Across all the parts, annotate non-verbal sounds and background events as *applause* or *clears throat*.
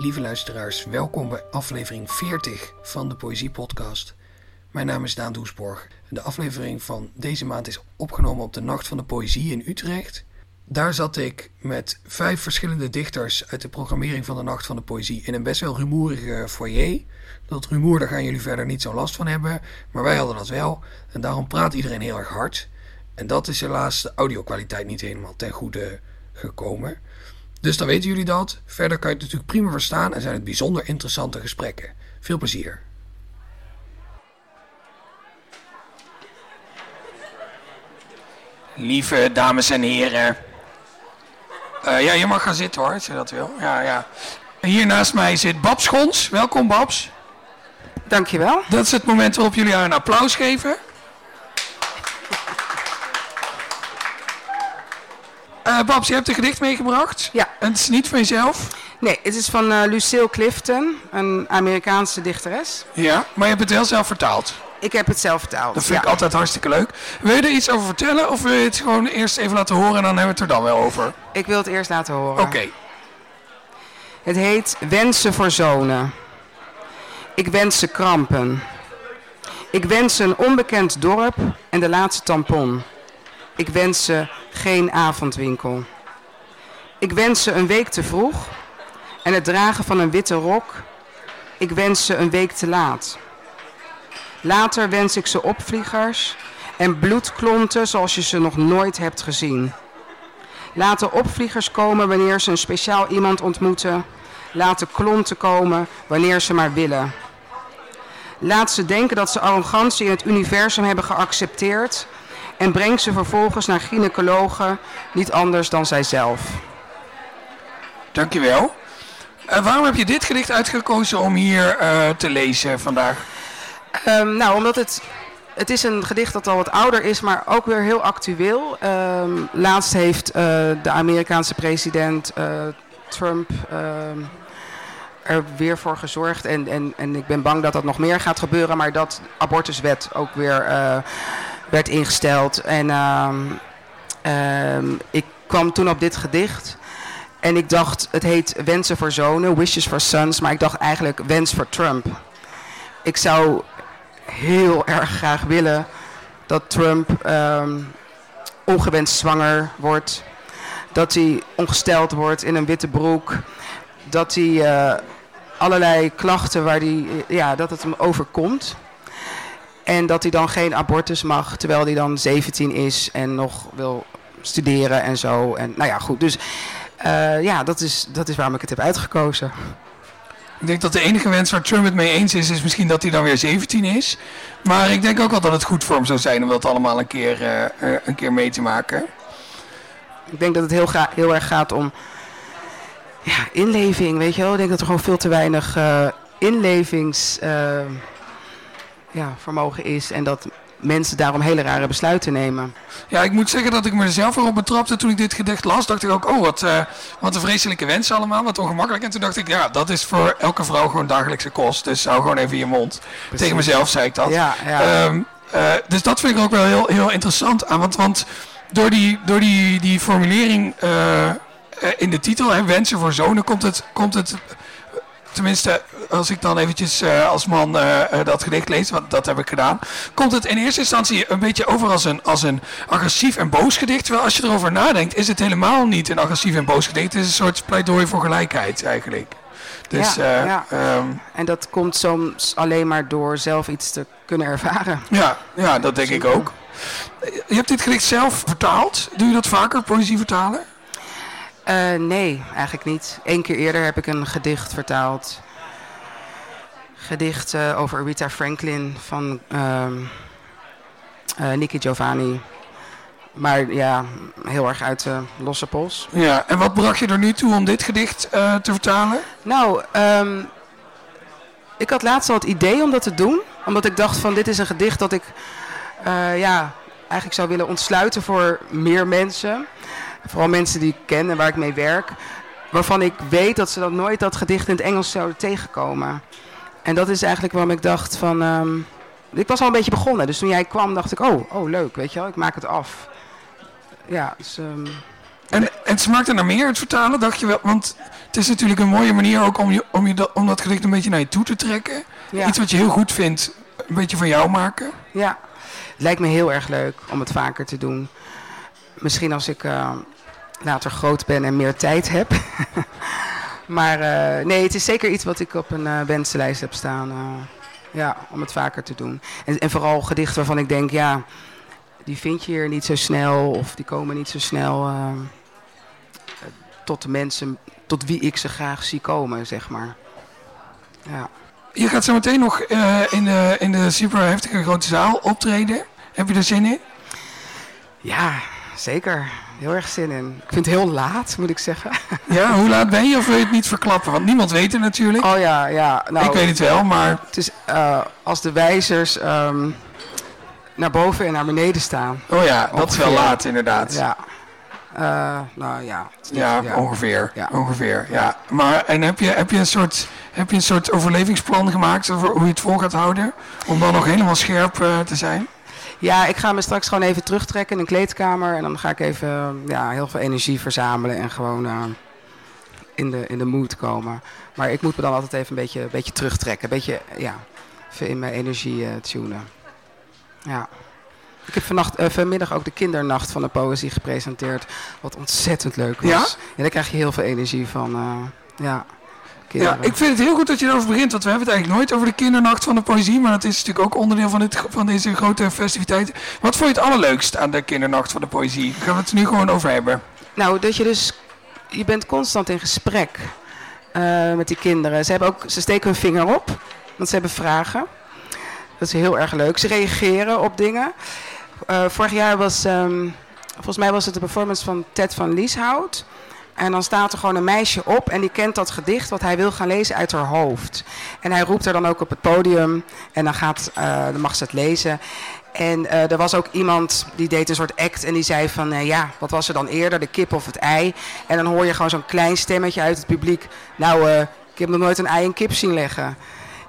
Lieve luisteraars, welkom bij aflevering 40 van de Poëzie Podcast. Mijn naam is Daan Doesborg. De aflevering van deze maand is opgenomen op de Nacht van de Poëzie in Utrecht. Daar zat ik met vijf verschillende dichters uit de programmering van de Nacht van de Poëzie in een best wel rumoerige foyer. Dat rumoer, daar gaan jullie verder niet zo last van hebben, maar wij hadden dat wel. En daarom praat iedereen heel erg hard. En dat is helaas de audio-kwaliteit niet helemaal ten goede gekomen. Dus dan weten jullie dat. Verder kan je het natuurlijk prima verstaan en zijn het bijzonder interessante gesprekken. Veel plezier. Lieve dames en heren. Uh, ja, je mag gaan zitten hoor, als je dat wil. Ja, ja. Hier naast mij zit Babs Schons. Welkom Babs. Dankjewel. Dat is het moment waarop jullie haar een applaus geven. Uh, Babs, je hebt een gedicht meegebracht. Ja. En het is niet van jezelf. Nee, het is van uh, Lucille Clifton, een Amerikaanse dichteres. Ja, maar je hebt het wel zelf vertaald. Ik heb het zelf vertaald. Dat vind ik altijd hartstikke leuk. Wil je er iets over vertellen of wil je het gewoon eerst even laten horen en dan hebben we het er dan wel over? Ik wil het eerst laten horen. Oké. Het heet Wensen voor zonen. Ik wens ze krampen. Ik wens een onbekend dorp en de laatste tampon. Ik wens ze geen avondwinkel. Ik wens ze een week te vroeg en het dragen van een witte rok. Ik wens ze een week te laat. Later wens ik ze opvliegers en bloedklonten zoals je ze nog nooit hebt gezien. Laat de opvliegers komen wanneer ze een speciaal iemand ontmoeten. Laat de klonten komen wanneer ze maar willen. Laat ze denken dat ze arrogantie in het universum hebben geaccepteerd en breng ze vervolgens naar gynaecologen, niet anders dan zijzelf. Dankjewel. Uh, waarom heb je dit gedicht uitgekozen om hier uh, te lezen vandaag? Um, nou, omdat het, het is een gedicht dat al wat ouder is, maar ook weer heel actueel. Um, laatst heeft uh, de Amerikaanse president Trump ehm, er weer voor gezorgd. En, en, en ik ben bang dat dat nog meer gaat gebeuren, maar dat abortuswet ook weer werd ingesteld. En ik kwam toen op dit gedicht. En ik dacht, het heet Wensen voor zonen, Wishes for Sons. Maar ik dacht eigenlijk Wens voor Trump. Ik zou heel erg graag willen dat Trump um, ongewenst zwanger wordt. Dat hij ongesteld wordt in een witte broek. Dat hij uh, allerlei klachten waar die, ja, dat het hem overkomt. En dat hij dan geen abortus mag, terwijl hij dan 17 is en nog wil studeren en zo. En nou ja, goed. Dus uh, ja, dat is, dat is waarom ik het heb uitgekozen. Ik denk dat de enige wens waar Trump het mee eens is, is misschien dat hij dan weer 17 is. Maar ik denk ook wel dat het goed voor hem zou zijn om dat allemaal een keer, uh, een keer mee te maken. Ik denk dat het heel, heel erg gaat om ja, inleving, weet je wel. Ik denk dat er gewoon veel te weinig uh, inlevingsvermogen ja, vermogen is. En dat mensen daarom hele rare besluiten nemen. Ja, ik moet zeggen dat ik mezelf erop betrapte toen ik dit gedicht las. Dacht ik ook, oh wat, uh, wat een vreselijke wens allemaal, wat ongemakkelijk. En toen dacht ik, ja, dat is voor elke vrouw gewoon dagelijkse kost. Dus hou gewoon even je mond. Tegen mezelf zei ik dat. Ja, ja. Um, uh, dus dat vind ik ook wel heel, heel interessant aan. Want, want door die, door die, die formulering uh, in de titel, hè, wensen voor zonen, komt het, komt het tenminste, als ik dan eventjes uh, als man uh, dat gedicht lees, want dat heb ik gedaan, komt het in eerste instantie een beetje over als een, als een agressief en boos gedicht. Terwijl als je erover nadenkt, is het helemaal niet een agressief en boos gedicht. Het is een soort pleidooi voor gelijkheid eigenlijk. Dus, ja, ja. Um, en dat komt soms alleen maar door zelf iets te kunnen ervaren. Ja, ja dat denk ik ook. Je hebt dit gedicht zelf vertaald. Doe je dat vaker, poëzie vertalen? Uh, nee, eigenlijk niet. Eén keer eerder heb ik een gedicht vertaald. Gedicht uh, over Rita Franklin van uh, Nicky Giovanni. Maar ja, heel erg uit de losse pols. Ja, en wat bracht je er nu toe om dit gedicht te vertalen? Nou, um, ik had laatst al het idee om dat te doen. Omdat ik dacht van dit is een gedicht dat ik ja, eigenlijk zou willen ontsluiten voor meer mensen. Vooral mensen die ik ken en waar ik mee werk. Waarvan ik weet dat ze dan nooit dat gedicht in het Engels zouden tegenkomen. En dat is eigenlijk waarom ik dacht van... Um, ik was al een beetje begonnen. Dus toen jij kwam dacht ik, oh, oh leuk, weet je wel. Ik maak het af. Ja, dus... Um, en, en smaakte naar meer het vertalen, dacht je wel? Want het is natuurlijk een mooie manier ook om, je, om, je dat, om dat gedicht een beetje naar je toe te trekken. Ja. Iets wat je heel goed vindt, een beetje van jou maken. Ja, het lijkt me heel erg leuk om het vaker te doen. Misschien als ik eh, later groot ben en meer tijd heb. *laughs* maar eh, nee, het is zeker iets wat ik op een eh wensenlijst heb staan. eh, ja, om het vaker te doen. En, en vooral gedichten waarvan ik denk, ja, die vind je hier niet zo snel. Of die komen niet zo snel tot de mensen, tot wie ik ze graag zie komen, zeg maar. Ja. Je gaat zo meteen nog in, de, in de super heftige grote zaal optreden. Heb je er zin in? Ja, zeker. Heel erg zin in. Ik vind het heel laat, moet ik zeggen. *laughs* Ja, hoe laat ben je of wil je het niet verklappen? Want niemand weet het natuurlijk. Oh ja, ja. Nou, ik weet het wel, maar Het is eh, als de wijzers ehm, naar boven en naar beneden staan. oh ja, dat is wel laat inderdaad. Ja. Eh, nou ja. Ja, ongeveer. Ja. ongeveer ja. Maar en heb je, heb, je een soort, heb je een soort overlevingsplan gemaakt over hoe je het vol gaat houden? Om dan nog helemaal scherp eh, te zijn? Ja, ik ga me straks gewoon even terugtrekken in een kleedkamer. En dan ga ik even ja, heel veel energie verzamelen en gewoon eh, in, de, in de mood komen. Maar ik moet me dan altijd even een beetje, een beetje terugtrekken. Een beetje, ja, even in mijn energie eh, tunen. Ja. Ik heb vannacht, eh, vanmiddag ook de kindernacht van de poëzie gepresenteerd. Wat ontzettend leuk was. Ja? daar krijg je heel veel energie van. ja, Ja, ik vind het heel goed dat je erover begint, want we hebben het eigenlijk nooit over de kindernacht van de poëzie, maar dat is natuurlijk ook onderdeel van, dit, van deze grote festiviteit. Wat vond je het allerleukst aan de kindernacht van de poëzie? Daar gaan we het nu gewoon over hebben. Nou, dat je dus... Je bent constant in gesprek eh, met die kinderen. Ze, hebben ook, ze steken hun vinger op, want ze hebben vragen. Dat is heel erg leuk. Ze reageren op dingen. Eh, vorig jaar was... ehm, volgens mij was het de performance van Ted van Lieshout. En dan staat er gewoon een meisje op en die kent dat gedicht wat hij wil gaan lezen uit haar hoofd. En hij roept er dan ook op het podium en dan, gaat, eh, dan mag ze het lezen. En eh, er was ook iemand die deed een soort act en die zei van eh, ja, wat was er dan eerder, de kip of het ei? En dan hoor je gewoon zo'n klein stemmetje uit het publiek. Nou, ik heb nog nooit een ei en kip zien leggen.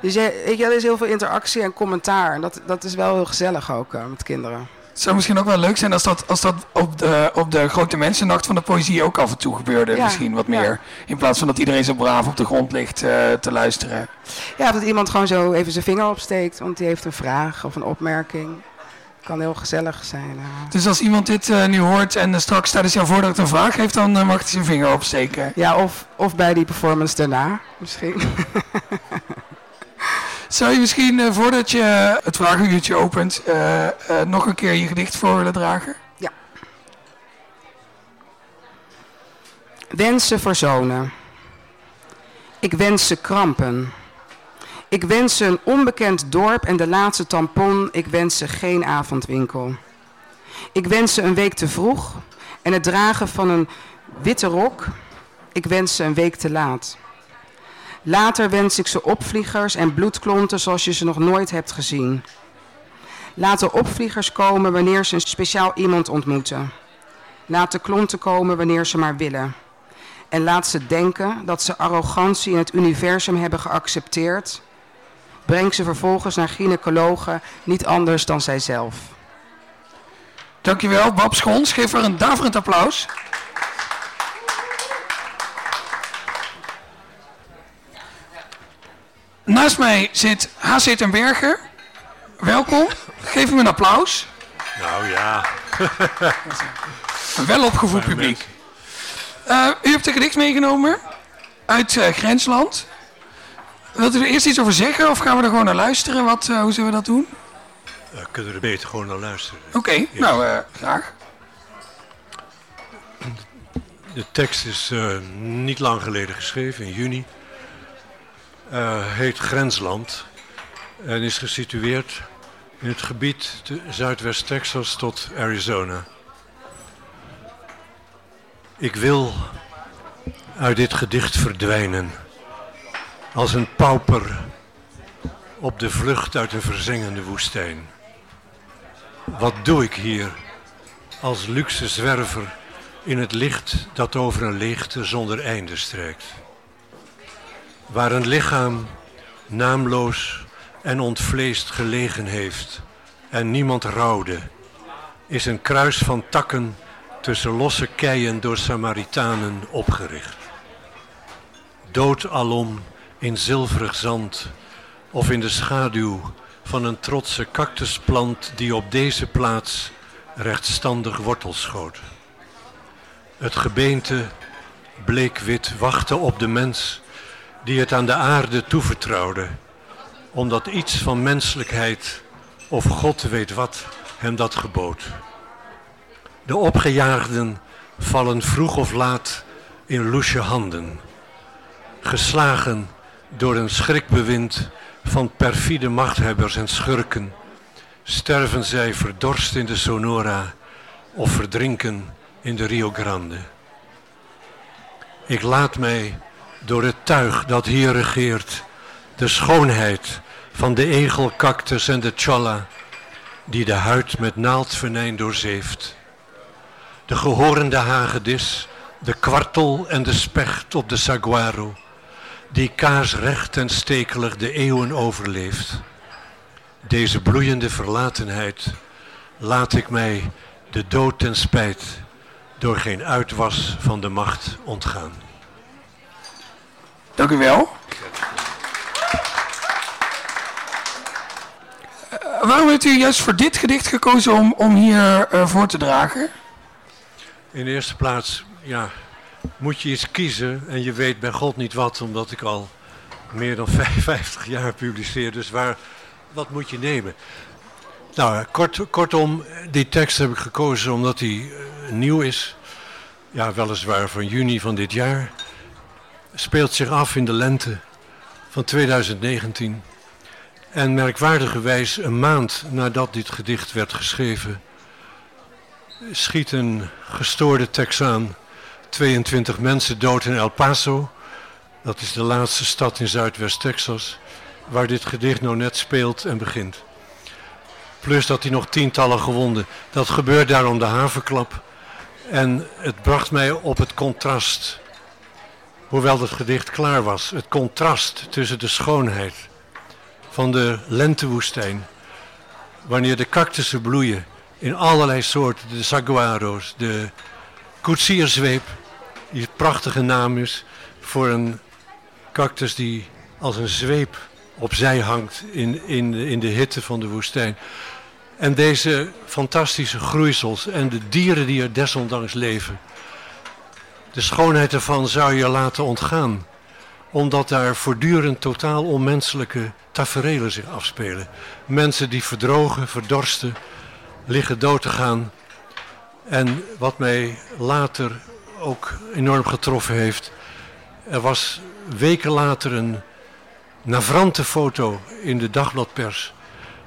Dus je, er is heel veel interactie en commentaar. En dat, dat is wel heel gezellig ook met kinderen. Het zou misschien ook wel leuk zijn als dat, als dat op, de, op de grote mensennacht van de poëzie ook af en toe gebeurde. Ja, Misschien wat ja. meer. In plaats van dat iedereen zo braaf op de grond ligt eh, te luisteren. Ja, dat iemand gewoon zo even zijn vinger opsteekt, want die heeft een vraag of een opmerking. Kan heel gezellig zijn. Dus als iemand dit eh, nu hoort en eh, straks tijdens jouw voordracht een vraag heeft, dan mag hij zijn vinger opsteken. Ja, of, of bij die performance daarna misschien. *laughs* Zou je misschien, eh, voordat je het vragenuurtje opent, eh, eh, nog een keer je gedicht voor willen dragen? Wensen verzonen. Ik wens ze krampen. Ik wens ze een onbekend dorp en de laatste tampon. Ik wens ze geen avondwinkel. Ik wens ze een week te vroeg en het dragen van een witte rok. Ik wens ze een week te laat. Later wens ik ze opvliegers en bloedklonten zoals je ze nog nooit hebt gezien. Laat de opvliegers komen wanneer ze een speciaal iemand ontmoeten. Laat de klonten komen wanneer ze maar willen. En laat ze denken dat ze arrogantie in het universum hebben geaccepteerd. Breng ze vervolgens naar gynaecologen, niet anders dan zijzelf. Dankjewel, Bab Schons. Geef haar een daverend applaus. Naast mij zit H.C. ten Berger. Welkom. Geef hem een applaus. Nou ja, Een welopgevoed publiek. Eh, u hebt een gedicht meegenomen uit eh, Grensland. Wilt u er eerst iets over zeggen of gaan we er gewoon naar luisteren? Wat, eh, hoe zullen we dat doen? we kunnen er beter gewoon naar luisteren. Oké, nou graag. De tekst is niet lang geleden geschreven, in juni. Eh, heet Grensland en is gesitueerd in het gebied te Zuidwest-Texas tot Arizona. Ik wil uit dit gedicht verdwijnen als een pauper op de vlucht uit een verzengende woestijn. Wat doe ik hier als luxe zwerver in het licht dat over een leegte zonder einde strijkt? Waar een lichaam naamloos en ontvleest gelegen heeft en niemand rouwde, is een kruis van takken tussen losse keien door Samaritanen opgericht. Dood alom in zilverig zand of in de schaduw van een trotse cactusplant die op deze plaats rechtstandig wortels schoot. Het gebeente, bleekwit, wachtte op de mens die het aan de aarde toevertrouwde, omdat iets van menselijkheid of God weet wat hem dat gebood. De opgejaagden vallen vroeg of laat in loesje handen, geslagen door een schrikbewind van perfide machthebbers en schurken, sterven zij verdorst in de Sonora of verdrinken in de Rio Grande. Ik laat mij door het tuig dat hier regeert, de schoonheid van de egelcactus en de cholla, die de huid met naaldvenijn doorzeeft. De gehorende hagedis, de kwartel en de specht op de saguaro, die kaarsrecht en stekelig de eeuwen overleeft. Deze bloeiende verlatenheid laat ik mij de dood ten spijt door geen uitwas van de macht ontgaan. Dank u wel. Uh, waarom heeft u juist voor dit gedicht gekozen om, om hier uh, voor te dragen? In de eerste plaats, ja, moet je iets kiezen en je weet bij God niet wat, omdat ik al meer dan 55 *laughs* jaar publiceer. Dus waar, wat moet je nemen? Nou, kort, kortom, die tekst heb ik gekozen omdat uh, nieuw is. Ja, weliswaar van juni van dit jaar. Speelt zich af in de lente van 2019. En merkwaardigerwijs een maand nadat dit gedicht werd geschreven... schiet een gestoorde Texaan 22 mensen dood in El Paso. Dat is de laatste stad in Zuidwest-Texas, waar dit gedicht nou net speelt en begint. Plus dat hij nog tientallen gewonden. Dat gebeurt daar om de havenklap. En het bracht mij op het contrast. Hoewel het gedicht klaar was. Het contrast tussen de schoonheid van de lentewoestijn. Wanneer de cactussen bloeien in allerlei soorten. De saguaro's, de koetsierzweep die prachtige naam is voor een cactus die als een zweep opzij hangt in, in, in de hitte van de woestijn. En deze fantastische groeisels en de dieren die er desondanks leven. De schoonheid ervan zou je laten ontgaan. Omdat daar voortdurend totaal onmenselijke taferelen zich afspelen. Mensen die verdrogen, verdorsten, liggen dood te gaan. En wat mij later ook enorm getroffen heeft. Er was weken later een navrante foto in de dagbladpers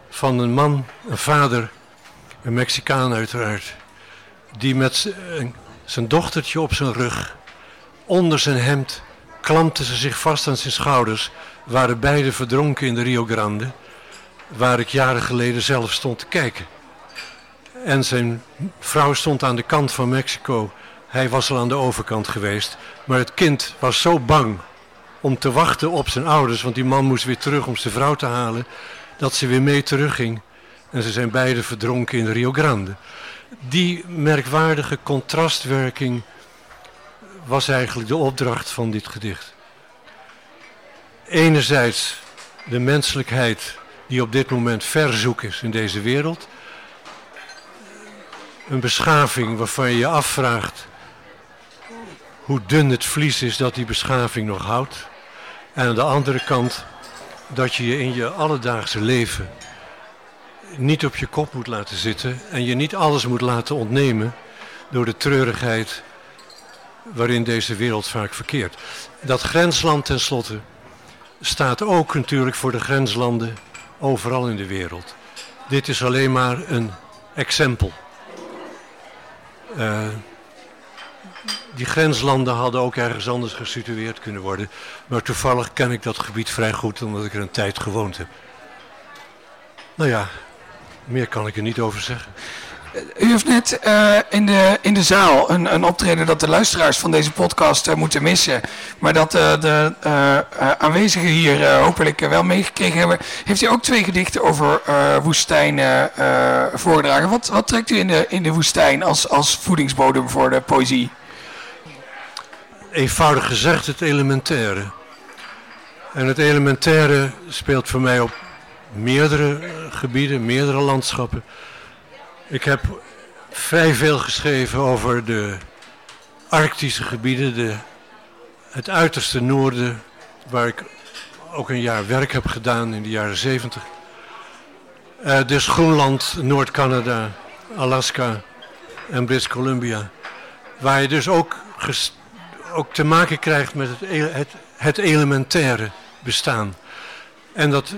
van een man, een vader, een Mexicaan uiteraard, die met zijn dochtertje op zijn rug, onder zijn hemd, klampte ze zich vast aan zijn schouders, waren beide verdronken in de Rio Grande, waar ik jaren geleden zelf stond te kijken. En zijn vrouw stond aan de kant van Mexico hij was al aan de overkant geweest. Maar het kind was zo bang om te wachten op zijn ouders. Want die man moest weer terug om zijn vrouw te halen. Dat ze weer mee terugging. En ze zijn beide verdronken in de Rio Grande. Die merkwaardige contrastwerking was eigenlijk de opdracht van dit gedicht. Enerzijds de menselijkheid die op dit moment verzoek is in deze wereld. Een beschaving waarvan je je afvraagt hoe dun het vlies is dat die beschaving nog houdt. En aan de andere kant dat je je in je alledaagse leven niet op je kop moet laten zitten en je niet alles moet laten ontnemen door de treurigheid waarin deze wereld vaak verkeert. Dat grensland tenslotte staat ook natuurlijk voor de grenslanden overal in de wereld. Dit is alleen maar een exempel. Uh, die grenslanden hadden ook ergens anders gesitueerd kunnen worden. Maar toevallig ken ik dat gebied vrij goed, omdat ik er een tijd gewoond heb. Nou ja, meer kan ik er niet over zeggen. U heeft net uh, in, de, in de zaal een, een optreden dat de luisteraars van deze podcast uh, moeten missen. Maar dat uh, de aanwezigen hier hopelijk wel meegekregen hebben. Heeft u ook twee gedichten over woestijn voorgedragen? Wat, wat trekt u in de, in de woestijn als, als voedingsbodem voor de poëzie? Eenvoudig gezegd het elementaire. En het elementaire speelt voor mij op meerdere gebieden, meerdere landschappen. Ik heb vrij veel geschreven over de arctische gebieden, de, het uiterste noorden, waar ik ook een jaar werk heb gedaan in de jaren zeventig. Uh, dus Groenland, Noord-Canada, Alaska en British Columbia. Waar je dus ook, ook te maken krijgt met het, het elementaire bestaan. En dat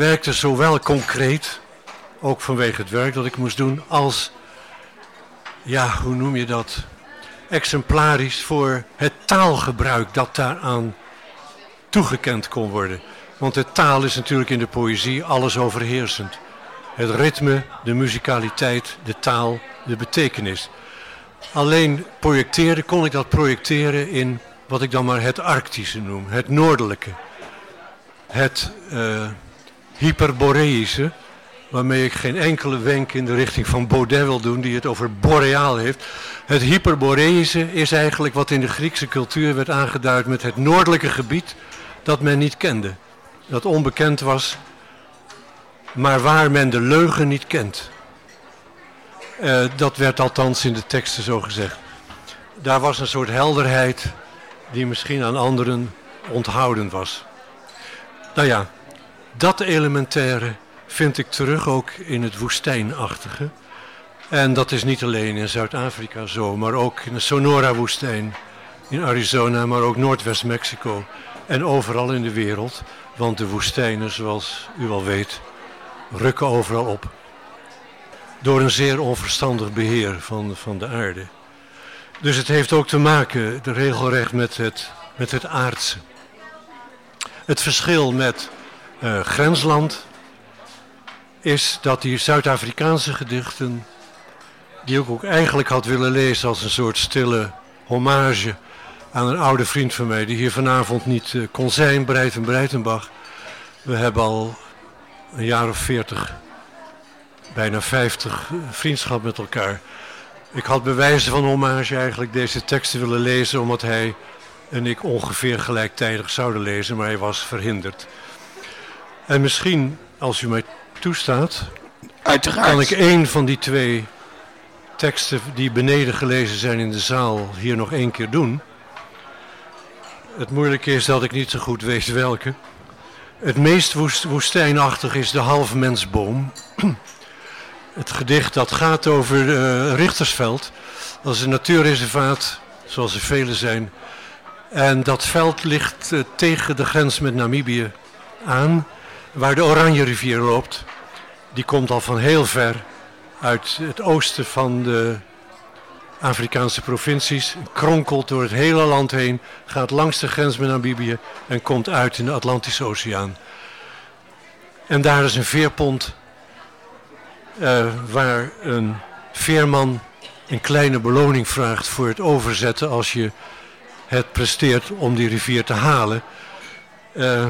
werkte zowel concreet ook vanwege het werk dat ik moest doen, als, ja, hoe noem je dat, exemplarisch voor het taalgebruik dat daaraan toegekend kon worden. Want de taal is natuurlijk in de poëzie alles overheersend. Het ritme, de muzikaliteit, de taal, de betekenis. Alleen projecteren kon ik dat projecteren in wat ik dan maar het Arctische noem, het Noordelijke. Het uh, Hyperboreïsche, waarmee ik geen enkele wenk in de richting van Baudet wil doen, die het over boreaal heeft. Het hyperboreïsche is eigenlijk wat in de Griekse cultuur werd aangeduid met het noordelijke gebied dat men niet kende. Dat onbekend was, maar waar men de leugen niet kent. Uh, dat werd althans in de teksten zo gezegd. Daar was een soort helderheid die misschien aan anderen onthouden was. Nou ja, dat elementaire vind ik terug ook in het woestijnachtige. En dat is niet alleen in Zuid-Afrika zo, maar ook in de Sonora-woestijn, in Arizona, maar ook Noordwest-Mexico en overal in de wereld. Want de woestijnen, zoals u wel weet, rukken overal op. Door een zeer onverstandig beheer van, van de aarde. Dus het heeft ook te maken, regelrecht, met het, met het aardse. Het verschil met uh, grensland is dat die Zuid-Afrikaanse gedichten, die ik ook eigenlijk had willen lezen als een soort stille hommage aan een oude vriend van mij, die hier vanavond niet uh, kon zijn, Breiten Breitenbach. We hebben al een jaar of veertig, bijna vijftig vriendschap met elkaar. Ik had bewijzen van hommage eigenlijk deze teksten willen lezen, omdat hij en ik ongeveer gelijktijdig zouden lezen, maar hij was verhinderd. En misschien, als u mij toestaat, Uiteraard. kan ik één van die twee teksten die beneden gelezen zijn in de zaal hier nog één keer doen. Het moeilijke is dat ik niet zo goed weet welke. Het meest woest, woestijnachtig is de halfmensboom. *clears throat* Het gedicht dat gaat over uh, Richtersveld. Dat is een natuurreservaat, zoals er vele zijn. En dat veld ligt uh, tegen de grens met Namibië aan waar de Oranje rivier loopt, die komt al van heel ver uit het oosten van de Afrikaanse provincies, kronkelt door het hele land heen, gaat langs de grens met Namibië en komt uit in de Atlantische Oceaan. En daar is een veerpont uh, waar een veerman een kleine beloning vraagt voor het overzetten als je het presteert om die rivier te halen. Uh,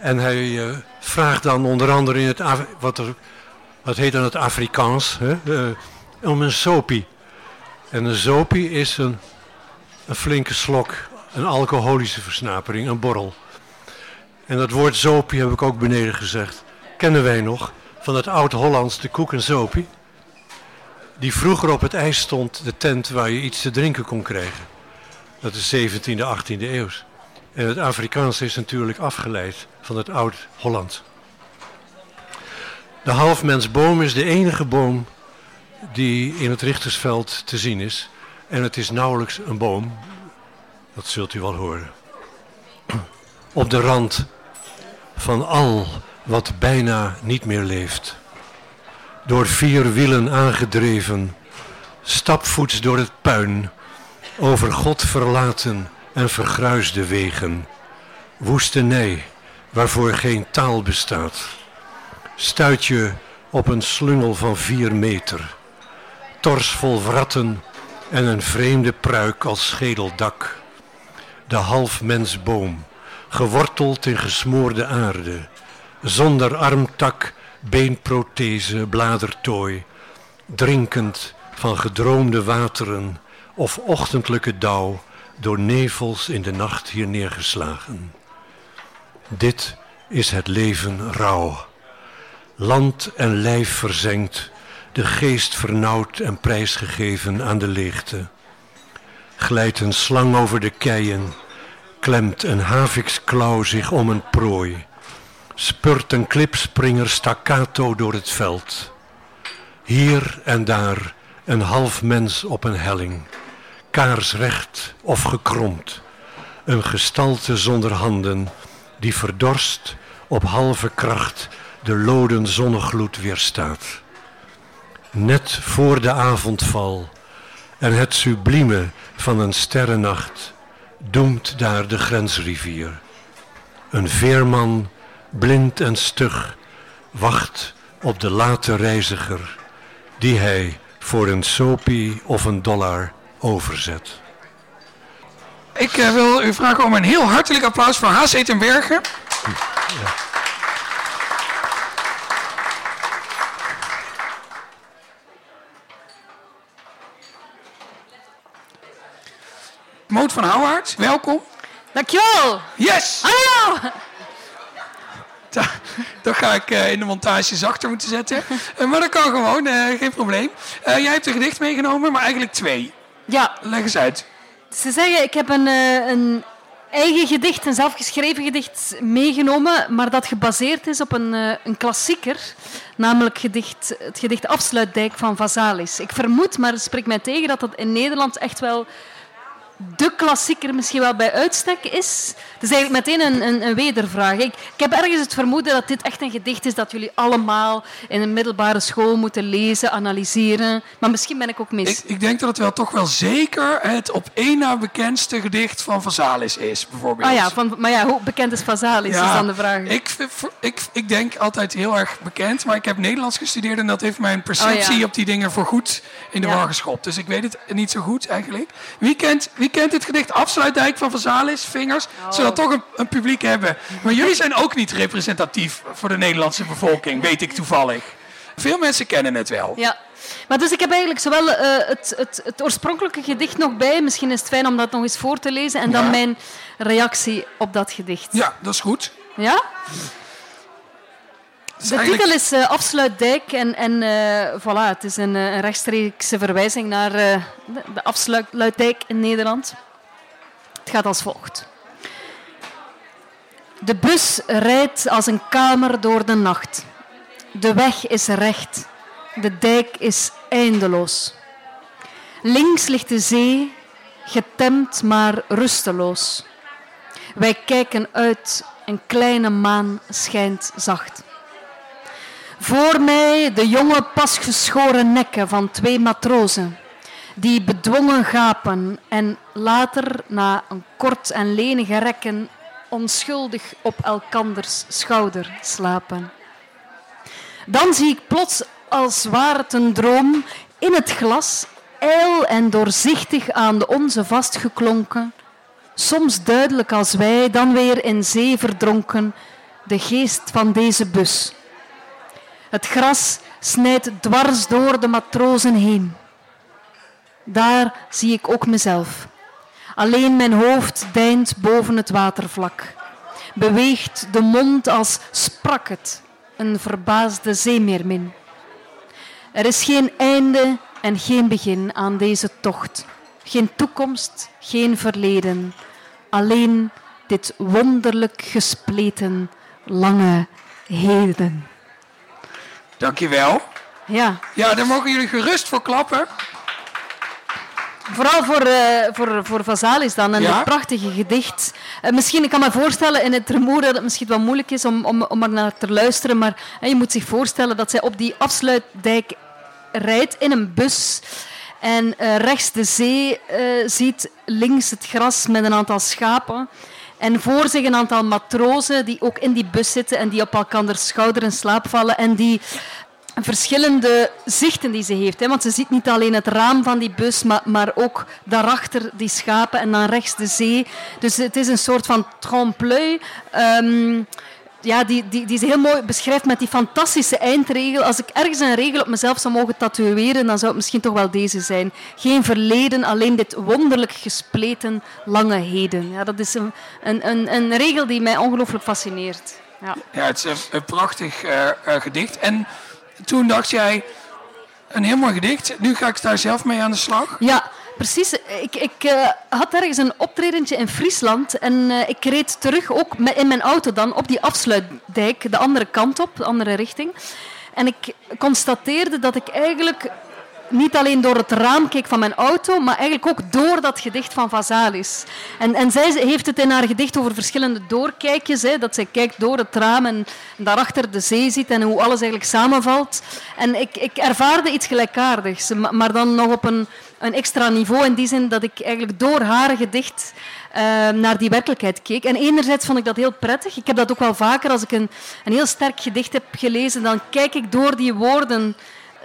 en hij uh, vraagt dan onder andere in het, wat, wat heet dan het Afrikaans, hè, uh, om een sopie. En een sopie is een, een flinke slok, een alcoholische versnapering, een borrel. En dat woord sopie heb ik ook beneden gezegd. Kennen wij nog van het oud-Hollands de koek en sopie? Die vroeger op het ijs stond, de tent waar je iets te drinken kon krijgen. Dat is 17e, 18e eeuw. En het Afrikaans is natuurlijk afgeleid van het oud-Holland. De halfmensboom is de enige boom die in het Richtersveld te zien is. En het is nauwelijks een boom, dat zult u wel horen. *clears throat* Op de rand van al wat bijna niet meer leeft. Door vier wielen aangedreven, stapvoets door het puin, over God verlaten en vergruisde wegen. Woestenij, waarvoor geen taal bestaat. Stuit je op een slungel van vier meter, tors vol wratten en een vreemde pruik als schedeldak. De halfmensboom, geworteld in gesmoorde aarde, zonder armtak, beenprothese, bladertooi, drinkend van gedroomde wateren of ochtendelijke dauw door nevels in de nacht hier neergeslagen. Dit is het leven rauw. Land en lijf verzengd, de geest vernauwd en prijsgegeven aan de leegte. Glijdt een slang over de keien, klemt een haviksklauw zich om een prooi. Spurt een klipspringer staccato door het veld. Hier en daar een half mens op een helling, kaarsrecht of gekromd. Een gestalte zonder handen, die verdorst op halve kracht de loden zonnegloed weerstaat. Net voor de avondval en het sublieme van een sterrennacht doemt daar de grensrivier. Een veerman, blind en stug, wacht op de late reiziger, die hij voor een sopie of een dollar overzet. Ik uh, wil u vragen om een heel hartelijk applaus voor Haas Etenbergen. Ja. Moot van Houwaard, welkom. Dankjewel. Yes! Hallo! Dat ga ik uh, in de montage zachter moeten zetten. Uh, maar dat kan gewoon, geen probleem. jij hebt een gedicht meegenomen, maar eigenlijk twee. Ja. Leg eens uit. Ze zeggen, ik heb een, een eigen gedicht, een zelfgeschreven gedicht meegenomen, maar dat gebaseerd is op een, een klassieker, namelijk gedicht, het gedicht Afsluitdijk van Vazalis. Ik vermoed, maar spreek mij tegen, dat dat in Nederland echt wel de klassieker misschien wel bij uitstek is. Het is eigenlijk meteen een, een, een wedervraag. Ik, ik, heb ergens het vermoeden dat dit echt een gedicht is dat jullie allemaal in een middelbare school moeten lezen, analyseren. Maar misschien ben ik ook mis. Ik, ik denk dat het wel toch wel zeker het op één na bekendste gedicht van Vazalis is, bijvoorbeeld. Ah ja, van, maar ja, hoe bekend is Vazalis, ja, is dan de vraag. Ik, ik, ik denk altijd heel erg bekend, maar ik heb Nederlands gestudeerd en dat heeft mijn perceptie oh ja. op die dingen voorgoed in de ja. war geschopt. Dus ik weet het niet zo goed eigenlijk. Wie kent... Wie kent dit gedicht Afsluitdijk van Vazalis, Vingers? Oh. Zodat toch een, een, publiek hebben. Maar jullie zijn ook niet representatief voor de Nederlandse bevolking, weet ik toevallig. Veel mensen kennen het wel. Ja. Maar dus ik heb eigenlijk zowel uh, het, het, het, oorspronkelijke gedicht nog bij. Misschien is het fijn om dat nog eens voor te lezen. En dan ja. mijn reactie op dat gedicht. Ja, dat is goed. Ja? De titel is uh, Afsluitdijk en, en uh, voilà, het is een, een rechtstreekse verwijzing naar uh, de, de Afsluitdijk in Nederland. Het gaat als volgt. De bus rijdt als een kamer door de nacht. De weg is recht. De dijk is eindeloos. Links ligt de zee, getemd maar rusteloos. Wij kijken uit, een kleine maan schijnt zacht. Voor mij de jonge pasgeschoren nekken van twee matrozen, die bedwongen gapen en later na een kort en lenige rekken onschuldig op elkanders schouder slapen. Dan zie ik plots, als waar het een droom, in het glas, ijl en doorzichtig aan de onze vastgeklonken, soms duidelijk als wij, dan weer in zee verdronken, de geest van deze bus het gras snijdt dwars door de matrozen heen. Daar zie ik ook mezelf. Alleen mijn hoofd deint boven het watervlak. Beweegt de mond als sprak het, een verbaasde zeemeermin. Er is geen einde en geen begin aan deze tocht. Geen toekomst, geen verleden. Alleen dit wonderlijk gespleten lange heden. Dankjewel. Ja. Ja, daar mogen jullie gerust voor klappen. Vooral voor, uh, voor, voor Vazalis dan, en ja? het prachtige gedicht. Uh, misschien, ik kan me voorstellen in het rumoer dat het misschien wat moeilijk is om, om, om er naar te luisteren, maar uh, je moet zich voorstellen dat zij op die afsluitdijk rijdt in een bus en rechts de zee ziet, links het gras met een aantal schapen. En voor zich een aantal matrozen die ook in die bus zitten en die op elkaar schouder in slaap vallen en die verschillende zichten die ze heeft. Hè. Want ze ziet niet alleen het raam van die bus, maar, maar ook daarachter die schapen en dan rechts de zee. Dus het is een soort van trompe-l'œil. Ehm, ja, die, die, die ze heel mooi beschrijft met die fantastische eindregel. Als ik ergens een regel op mezelf zou mogen tatoeëren, dan zou het misschien toch wel deze zijn. Geen verleden, alleen dit wonderlijk gespleten lange heden. Ja, dat is een, een, een, een regel die mij ongelooflijk fascineert. Ja. Ja, het is een, prachtig eh, eh, gedicht. En toen dacht jij, een heel mooi gedicht. Nu ga ik daar zelf mee aan de slag. Ja, precies. Ik, ik eh, had ergens een optredentje in Friesland en eh, ik reed terug, ook in mijn auto dan, op die afsluitdijk, de andere kant op, de andere richting. En ik constateerde dat ik eigenlijk niet alleen door het raam van mijn auto, maar eigenlijk ook door dat gedicht van Vazalis. En, en zij heeft het in haar gedicht over verschillende doorkijkjes. Hè, dat zij kijkt door het raam en daarachter de zee ziet en hoe alles eigenlijk samenvalt. En ik, ik ervaarde iets gelijkaardigs, ma- maar dan nog op een, een extra niveau. In die zin dat ik eigenlijk door haar gedicht eh, naar die werkelijkheid keek. En enerzijds vond ik dat heel prettig. Ik heb dat ook wel vaker als ik een, een heel sterk gedicht heb gelezen. Dan kijk ik door die woorden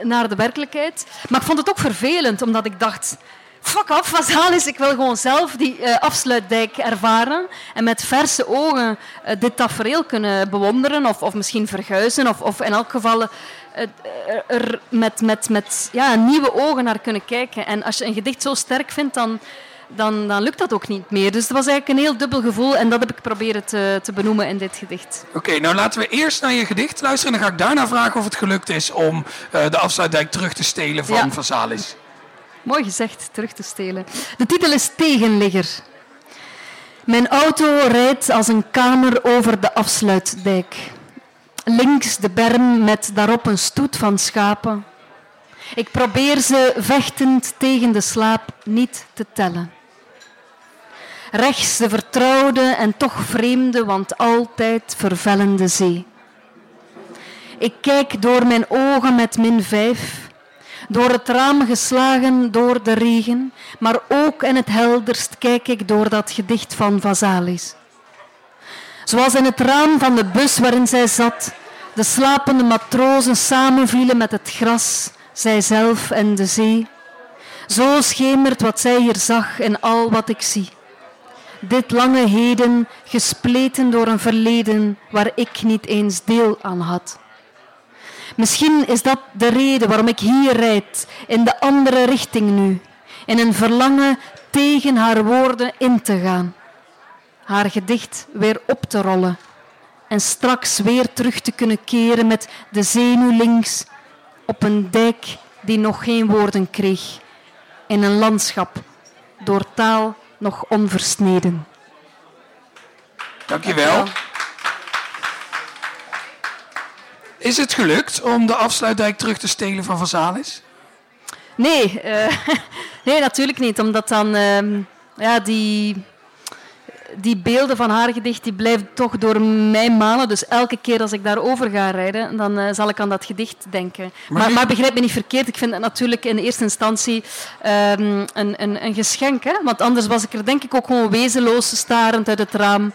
naar de werkelijkheid. Maar ik vond het ook vervelend, omdat ik dacht... Fuck af, Vazalis, ik wil gewoon zelf die eh, afsluitdijk ervaren en met verse ogen eh, dit tafereel kunnen bewonderen of, of misschien verguizen of, of in elk geval eh, er met, met, met ja, nieuwe ogen naar kunnen kijken. En als je een gedicht zo sterk vindt, dan, dan, dan lukt dat ook niet meer. Dus het was eigenlijk een heel dubbel gevoel en dat heb ik proberen te, te benoemen in dit gedicht. Oké, nou laten we eerst naar je gedicht luisteren. En dan ga ik daarna vragen of het gelukt is om eh, de afsluitdijk terug te stelen van Ja. Vasalis. Mooi gezegd, terug te stelen. De titel is Tegenligger. Mijn auto rijdt als een kamer over de afsluitdijk. Links de berm met daarop een stoet van schapen. Ik probeer ze vechtend tegen de slaap niet te tellen. Rechts de vertrouwde en toch vreemde, want altijd vervellende zee. Ik kijk door mijn ogen met min vijf, door het raam geslagen door de regen, maar ook in het helderst kijk ik door dat gedicht van Vazalis. Zoals in het raam van de bus waarin zij zat, de slapende matrozen samenvielen met het gras, zijzelf en de zee. Zo schemert wat zij hier zag in al wat ik zie. Dit lange heden, gespleten door een verleden waar ik niet eens deel aan had. Misschien is dat de reden waarom ik hier rijd, in de andere richting nu, in een verlangen tegen haar woorden in te gaan, haar gedicht weer op te rollen en straks weer terug te kunnen keren met de zenuw links op een dijk die nog geen woorden kreeg, in een landschap door taal nog onversneden. Dankjewel. Is het gelukt om de afsluitdijk terug te stelen van Vasalis? Nee, eh, *laughs* nee, natuurlijk niet. Omdat dan ehm, ja, die, die beelden van haar gedicht die blijven toch door mij malen. Dus elke keer als ik daarover ga rijden, dan eh, zal ik aan dat gedicht denken. Maar, maar, begrijp me niet verkeerd. Ik vind het natuurlijk in eerste instantie ehm, een, een, een geschenk. Hè? Want anders was ik er denk ik ook gewoon wezenloos starend uit het raam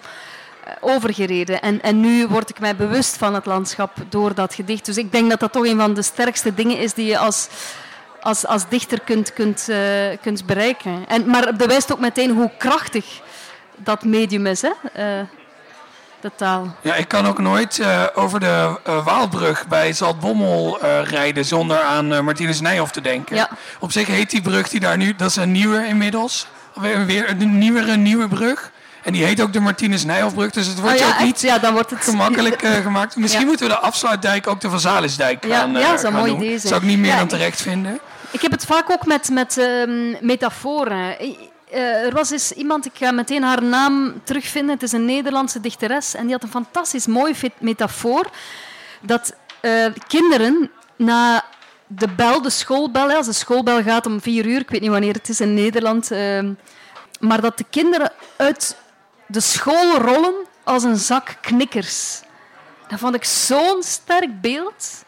eh, overgereden. En, en nu word ik mij bewust van het landschap door dat gedicht. Dus ik denk dat dat toch een van de sterkste dingen is die je als, als, als dichter kunt, kunt, eh, kunt bereiken. En, maar het bewijst ook meteen hoe krachtig dat medium is, hè? eh, de taal. Ja, ik kan ook nooit eh, over de eh, Waalbrug bij Zaltbommel rijden zonder aan Martinus Nijhoff te denken. Ja. Op zich heet die brug die daar nu, dat is een nieuwe inmiddels, weer, weer een nieuwere nieuwe brug. En die heet ook de Martinus Nijhoffbrug, dus het wordt ja, ook echt? niet ja, dan wordt het gemakkelijk *laughs* gemaakt. Misschien Ja. moeten we de afsluitdijk ook de Van Ja, gaan, eh, ja, een gaan mooi doen. idee. Zou ik niet meer dan terecht vinden. Ik heb het vaak ook met, met ehm, metaforen. Eh, er was eens iemand, ik ga meteen haar naam terugvinden. Het is een Nederlandse dichteres. En die had een fantastisch mooi metafoor. Dat eh, kinderen na de bel, de schoolbel, als de schoolbel gaat om vier uur, ik weet niet wanneer het is in Nederland, ehm, maar dat de kinderen uit de school rollen als een zak knikkers. Dat vond ik zo'n sterk beeld.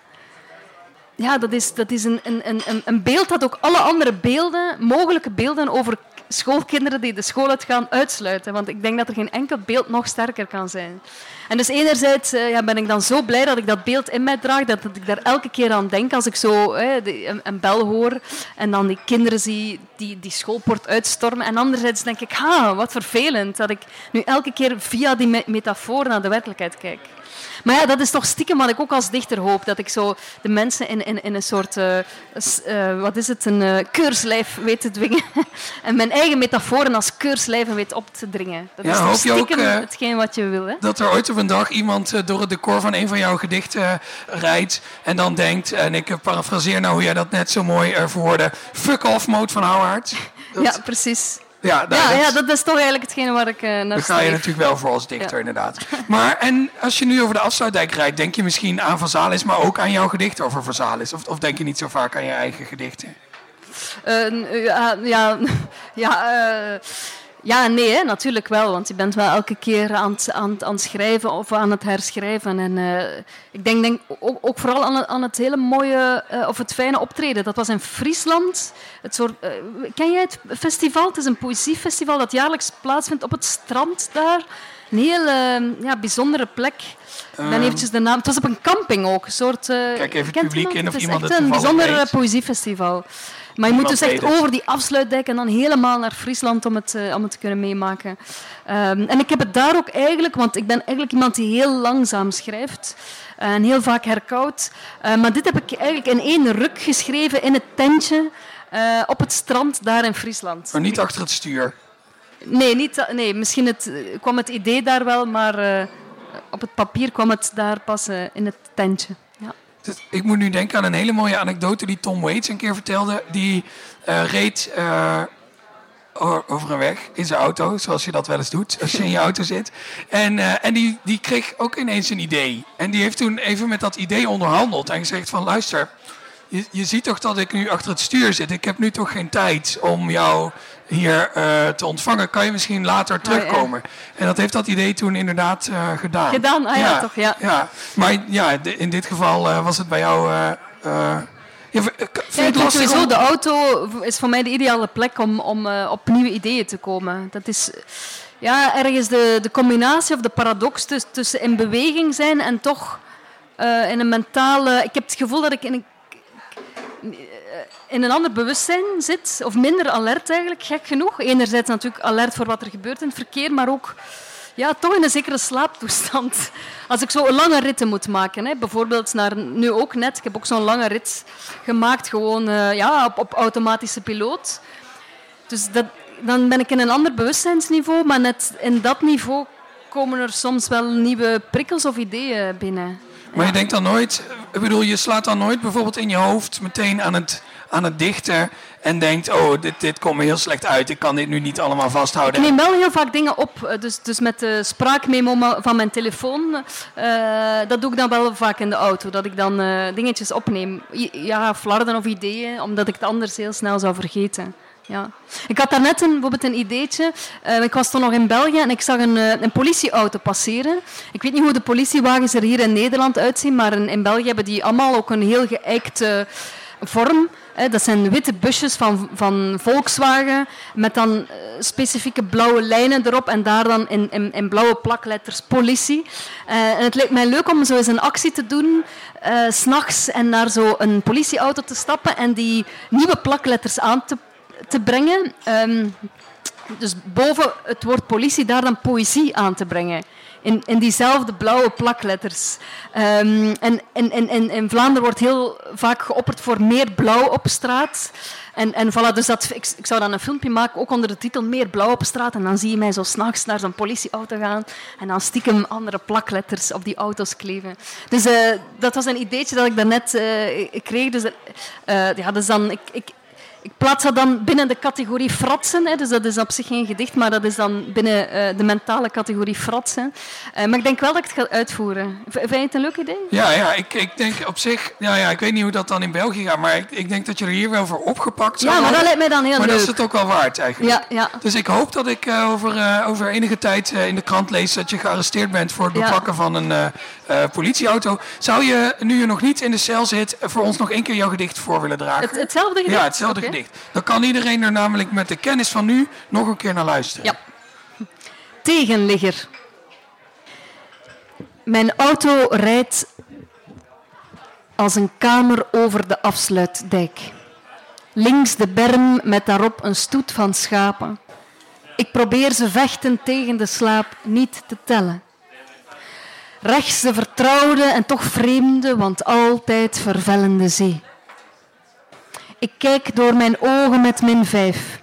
Ja, dat is, dat is een, een, een, een beeld dat ook alle andere beelden, mogelijke beelden over schoolkinderen die de school uitgaan uitsluiten. Want ik denk dat er geen enkel beeld nog sterker kan zijn. En dus enerzijds uh, ja, ben ik dan zo blij dat ik dat beeld in mij draag, dat, ik daar elke keer aan denk als ik zo een, een, bel hoor en dan die kinderen zie die die schoolpoort uitstormen. En anderzijds denk ik, ha, wat vervelend dat ik nu elke keer via die metafoor naar de werkelijkheid kijk. Maar ja, dat is toch stiekem wat ik ook als dichter hoop. Dat ik zo de mensen in, in, in een soort, uh, uh, wat is het, een uh, keurslijf weet te dwingen. *laughs* en mijn eigen metaforen als keurslijven weet op te dringen. Dat ja, is hoop stiekem je ook, hetgeen wat je wil. Hè? Dat er ooit op een dag iemand door het decor van een van jouw gedichten rijdt en dan denkt, en ik parafraseer nou hoe jij dat net zo mooi verwoordde, fuck off mode van Howard. *laughs* Ja, precies. Ja, ja, ja, dat is toch eigenlijk hetgene waar ik uh, naar Daar ga je natuurlijk wel voor als dichter, inderdaad. Maar en als je nu over de afsluitdijk rijdt, denk je misschien aan Vazalis, maar ook aan jouw gedicht over Vazalis? Of, of denk je niet zo vaak aan je eigen gedichten? Uh, ja, ja, *laughs* ja uh, ja, nee, hè, natuurlijk wel. Want je bent wel elke keer aan het, aan, aan het schrijven of aan het herschrijven. En uh, ik denk, denk ook, ook, vooral aan het, aan het hele mooie uh, of het fijne optreden. Dat was in Friesland. Het soort, uh, ken jij het festival? Het is een poëziefestival dat jaarlijks plaatsvindt op het strand daar. Een heel ja, bijzondere plek. Ik ben eventjes de naam. Het was op een camping ook. Een soort, Kijk even het publiek in of iemand het Het is een bijzonder poëziefestival. Maar je moet dus echt over die afsluitdijk en dan helemaal naar Friesland om het, uh, om het te kunnen meemaken. Um, en ik heb het daar ook eigenlijk, want ik ben eigenlijk iemand die heel langzaam schrijft. Uh, en heel vaak herkoudt. Uh, maar dit heb ik eigenlijk in één ruk geschreven in het tentje op het strand daar in Friesland. Maar niet achter het stuur? Nee, niet, nee misschien het, kwam het idee daar wel, maar op het papier kwam het daar pas in het tentje. Ik moet nu denken aan een hele mooie anekdote die Tom Waits een keer vertelde. Die uh, reed uh, over een weg in zijn auto, zoals je dat wel eens doet als je in je auto zit. En, uh, en die, die kreeg ook ineens een idee. En die heeft toen even met dat idee onderhandeld en gezegd van luister, je, je ziet toch dat ik nu achter het stuur zit. Ik heb nu toch geen tijd om jou hier uh, te ontvangen. Kan je misschien later terugkomen? Oh, ja. En dat heeft dat idee toen inderdaad uh, gedaan. Gedaan, ah, ja, ja, toch, ja. ja. Maar ja, in dit geval uh, was het bij jou... Ja, vind ja, sowieso, om... de auto is voor mij de ideale plek om, om op nieuwe ideeën te komen. Dat is ja, ergens de, de combinatie of de paradox tussen in beweging zijn en toch in een mentale... Ik heb het gevoel dat ik in een in een ander bewustzijn zit, of minder alert eigenlijk, gek genoeg. Enerzijds natuurlijk alert voor wat er gebeurt in het verkeer, maar ook ja, toch in een zekere slaaptoestand. Als ik zo lange ritten moet maken, hè, bijvoorbeeld naar, nu ook net, ik heb ook zo'n lange rit gemaakt, gewoon uh, ja, op, op automatische piloot. Dus dat, dan ben ik in een ander bewustzijnsniveau, maar net in dat niveau komen er soms wel nieuwe prikkels of ideeën binnen. Maar je denkt dan nooit, ik bedoel, je slaat dan nooit bijvoorbeeld in je hoofd meteen aan het, aan het dichten en denkt, oh, dit, dit komt me heel slecht uit, ik kan dit nu niet allemaal vasthouden. Ik neem wel heel vaak dingen op, eh, dus, dus met de spraakmemo van mijn telefoon, uh, dat doe ik dan wel vaak in de auto, dat ik dan uh, dingetjes opneem. Ja, flarden of ideeën, omdat ik het anders heel snel zou vergeten ja. Ik had daarnet een, bijvoorbeeld een ideetje. Uh, ik was toen nog in België en ik zag een, uh, een, politieauto passeren. Ik weet niet hoe de politiewagens er hier in Nederland uitzien, maar in, in België hebben die allemaal ook een heel geëikte vorm. Dat zijn witte busjes van, van Volkswagen met dan uh, specifieke blauwe lijnen erop en daar dan in, in, blauwe plakletters politie. en het leek mij leuk om zo eens een actie te doen, uh, s'nachts, en naar zo een politieauto te stappen en die nieuwe plakletters aan te te brengen. Um, dus boven het woord politie daar dan poëzie aan te brengen. In, in diezelfde blauwe plakletters. Um, en in, in, in Vlaanderen wordt heel vaak geopperd voor meer blauw op straat. En, en voilà, dus dat, ik, ik, zou dan een filmpje maken, ook onder de titel Meer blauw op straat. En dan zie je mij zo s'nachts naar zo'n politieauto gaan. En dan stiekem andere plakletters op die auto's kleven. Dus uh, dat was een ideetje dat ik daarnet uh, kreeg. Dus, uh, ja, dus dan, ik, ik, ik plaats dat dan binnen de categorie fratsen. Hè, dus dat is op zich geen gedicht, maar dat is dan binnen uh, de mentale categorie fratsen. Uh, maar ik denk wel dat ik het ga uitvoeren. V vind je het een leuk idee? Ja, ja ik, ik denk op zich... Ja, ja, ik weet niet hoe dat dan in België gaat, maar ik, ik denk dat je er hier wel voor opgepakt zou Ja, maar dat lijkt mij dan heel maar leuk. Maar dat is het ook wel waard eigenlijk. Ja, ja. Dus ik hoop dat ik uh, over, over enige tijd in de krant lees dat je gearresteerd bent voor het bepakken ja. van een politieauto. Zou je, nu je nog niet in de cel zit, voor ons nog één keer jouw gedicht voor willen dragen? Het, hetzelfde gedicht? Ja, hetzelfde okay. gedicht. Dan kan iedereen er namelijk met de kennis van nu nog een keer naar luisteren. Ja. Tegenligger. Mijn auto rijdt als een kamer over de afsluitdijk. Links de berm met daarop een stoet van schapen. Ik probeer ze vechten tegen de slaap niet te tellen. Rechts de vertrouwde en toch vreemde, want altijd vervellende zee. Ik kijk door mijn ogen met min vijf.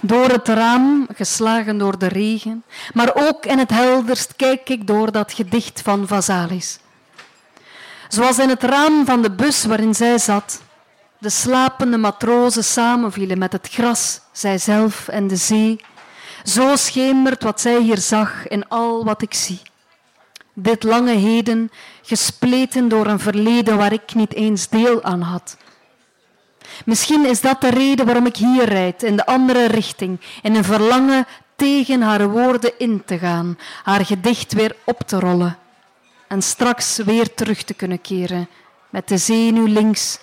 Door het raam, geslagen door de regen, maar ook in het helderst kijk ik door dat gedicht van Vazalis. Zoals in het raam van de bus waarin zij zat, de slapende matrozen samenvielen met het gras, zijzelf en de zee. Zo schemert wat zij hier zag in al wat ik zie. Dit lange heden, gespleten door een verleden waar ik niet eens deel aan had. Misschien is dat de reden waarom ik hier rijd, in de andere richting, in een verlangen tegen haar woorden in te gaan, haar gedicht weer op te rollen en straks weer terug te kunnen keren, met de zenuw links,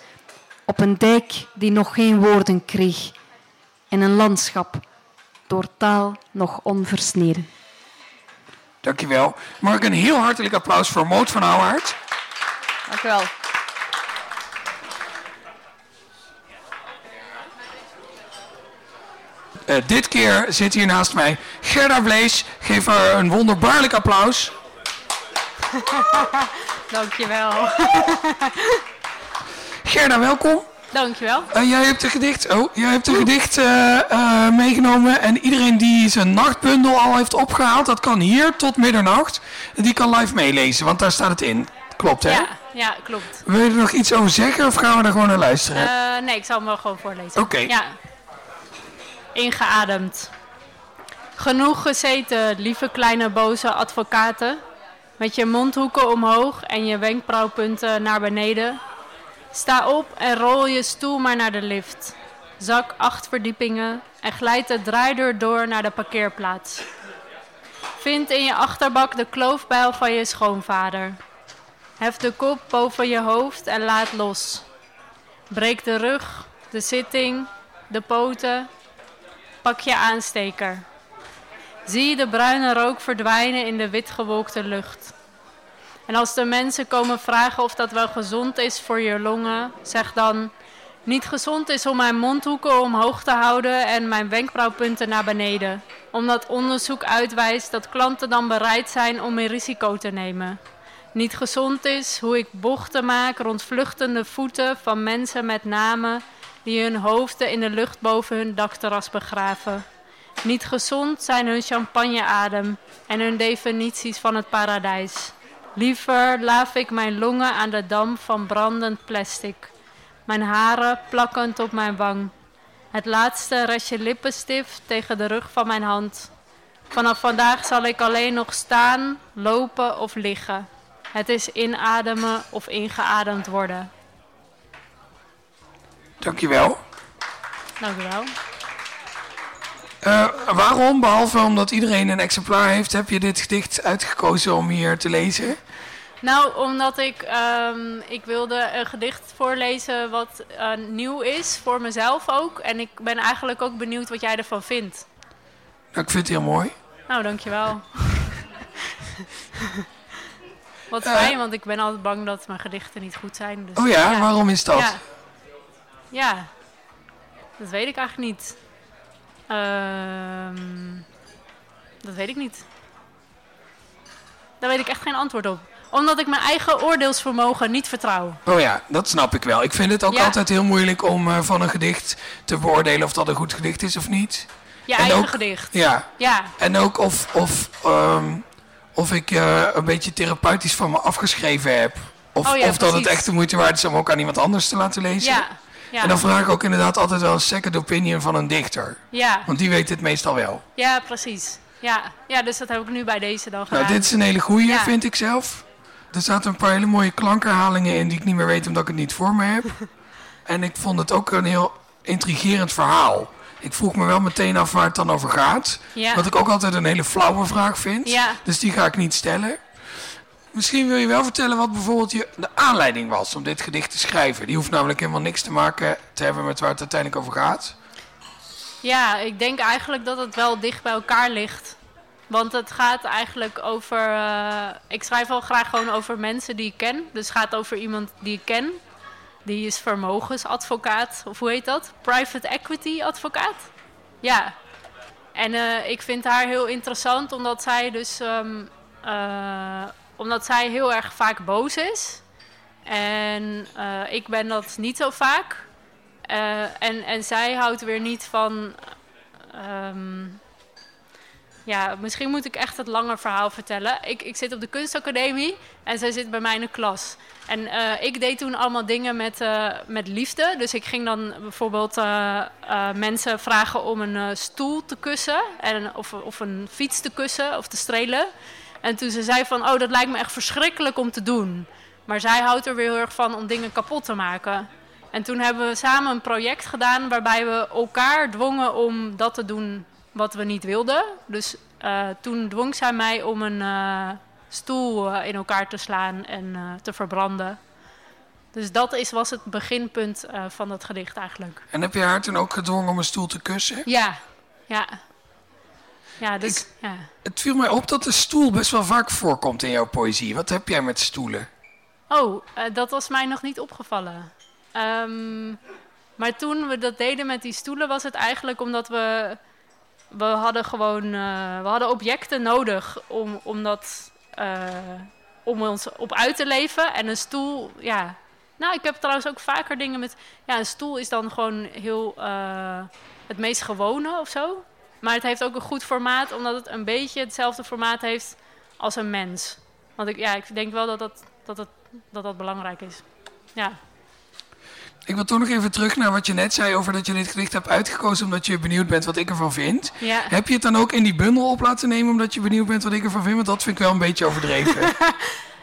op een dijk die nog geen woorden kreeg, in een landschap door taal nog onversneden. Dankjewel. Mag ik een heel hartelijk applaus voor Moot van Ouwaard? Dank u wel. Uh, dit keer zit hier naast mij Gerda Vlees. Geef haar een wonderbaarlijk applaus. *laughs* Dankjewel. *laughs* Gerda, welkom. Dankjewel. Uh, jij hebt een gedicht, oh, jij hebt een gedicht uh, uh, meegenomen. En iedereen die zijn nachtbundel al heeft opgehaald, dat kan hier tot middernacht. Die kan live meelezen, want daar staat het in. Klopt, hè? Ja, ja klopt. Wil je er nog iets over zeggen of gaan we er gewoon naar luisteren? nee, ik zal hem wel gewoon voorlezen. Oké. Ja. Ingeademd. Genoeg gezeten, lieve kleine boze advocaten. Met je mondhoeken omhoog en je wenkbrauwpunten naar beneden. Sta op en rol je stoel maar naar de lift. Zak acht verdiepingen en glijd de draaideur door naar de parkeerplaats. Vind in je achterbak de kloofbijl van je schoonvader. Hef de kop boven je hoofd en laat los. Breek de rug, de zitting, de poten. Pak je aansteker. Zie de bruine rook verdwijnen in de witgewolkte lucht. En als de mensen komen vragen of dat wel gezond is voor je longen, zeg dan: niet gezond is om mijn mondhoeken omhoog te houden en mijn wenkbrauwpunten naar beneden. Omdat onderzoek uitwijst dat klanten dan bereid zijn om meer risico te nemen. Niet gezond is hoe ik bochten maak rond vluchtende voeten van mensen met namen die hun hoofden in de lucht boven hun dakterras begraven. Niet gezond zijn hun champagneadem en hun definities van het paradijs. Liever laaf ik mijn longen aan de damp van brandend plastic. Mijn haren plakkend op mijn wang. Het laatste restje lippenstift tegen de rug van mijn hand. Vanaf vandaag zal ik alleen nog staan, lopen of liggen. Het is inademen of ingeademd worden. Dankjewel. Dank u wel. Uh, waarom, behalve omdat iedereen een exemplaar heeft, heb je dit gedicht uitgekozen om hier te lezen? Nou, omdat ik, um, ik wilde een gedicht voorlezen wat uh, nieuw is, voor mezelf ook. En ik ben eigenlijk ook benieuwd wat jij ervan vindt. Nou, ik vind het heel mooi. Nou, dankjewel. *laughs* wat fijn, uh, want ik ben altijd bang dat mijn gedichten niet goed zijn. Dus, oh ja, ja, waarom is dat? Ja. Ja, dat weet ik eigenlijk niet. Um, dat weet ik niet. Daar weet ik echt geen antwoord op. Omdat ik mijn eigen oordeelsvermogen niet vertrouw. Oh ja, dat snap ik wel. Ik vind het ook Ja. altijd heel moeilijk om eh, van een gedicht te beoordelen of dat een goed gedicht is of niet. Je En eigen ook- gedicht. Ja, Ja, en ook of, of, ehm, of ik eh, een beetje therapeutisch van me afgeschreven heb. Of, Oh ja, of dat het echt de moeite waard is om ook aan iemand anders te laten lezen. ja, ja. En dan vraag ik ook inderdaad altijd wel een second opinion van een dichter. ja, Want die weet het meestal wel. ja, precies. Ja. ja, dus dat heb ik nu bij deze dan gedaan. Nou, dit is een hele goeie, Ja. vind ik zelf. Er zaten een paar hele mooie klankherhalingen in die ik niet meer weet omdat ik het niet voor me heb. *laughs* en ik vond het ook een heel intrigerend verhaal. Ik vroeg me wel meteen af waar het dan over gaat. Ja. Wat ik ook altijd een hele flauwe vraag vind. Ja. Dus die ga ik niet stellen. Misschien wil je wel vertellen wat bijvoorbeeld je, de aanleiding was om dit gedicht te schrijven. Die hoeft namelijk helemaal niks te maken te hebben met waar het uiteindelijk over gaat. Ja, ik denk eigenlijk dat het wel dicht bij elkaar ligt. Want het gaat eigenlijk over. eh, ik schrijf wel graag gewoon over mensen die ik ken. Dus het gaat over iemand die ik ken. Die is vermogensadvocaat. Of hoe heet dat? Private equity advocaat. Ja. En eh, ik vind haar heel interessant omdat zij dus. ehm, eh, omdat zij heel erg vaak boos is. En eh, ik ben dat niet zo vaak. Eh, en, en zij houdt weer niet van. ehm, ja, misschien moet ik echt het langer verhaal vertellen. Ik, ik zit op de kunstacademie en zij zit bij mij in de klas. En eh, ik deed toen allemaal dingen met, met liefde. Dus ik ging dan bijvoorbeeld mensen vragen om een stoel te kussen. En, of, of een fiets te kussen of te strelen. En toen ze zei van, oh dat lijkt me echt verschrikkelijk om te doen. Maar zij houdt er weer heel erg van om dingen kapot te maken. En toen hebben we samen een project gedaan waarbij we elkaar dwongen om dat te doen wat we niet wilden. Dus eh, toen dwong zij mij om een eh, stoel eh, in elkaar te slaan en te verbranden. Dus dat is, was het beginpunt van dat gedicht eigenlijk. En heb je haar toen ook gedwongen om een stoel te kussen? Ja, ja. Ja, dus ja. Het viel mij op dat de stoel best wel vaak voorkomt in jouw poëzie. Wat heb jij met stoelen? Oh, eh, dat was mij nog niet opgevallen. Ehm, maar toen we dat deden met die stoelen was het eigenlijk omdat we... We hadden gewoon eh, we hadden objecten nodig om, om, dat, eh, om ons op uit te leven. En een stoel, ja... Nou, ik heb trouwens ook vaker dingen met... Ja, een stoel is dan gewoon heel het meest gewone of zo. Maar het heeft ook een goed formaat, omdat het een beetje hetzelfde formaat heeft als een mens. Want ik, ja, ik denk wel dat dat, dat, dat, dat, dat belangrijk is. Ja. Ik wil toch nog even terug naar wat je net zei over dat je dit gedicht hebt uitgekozen omdat je benieuwd bent wat ik ervan vind. ja. Heb je het dan ook in die bundel op laten nemen omdat je benieuwd bent wat ik ervan vind? Want dat vind ik wel een beetje overdreven. *laughs*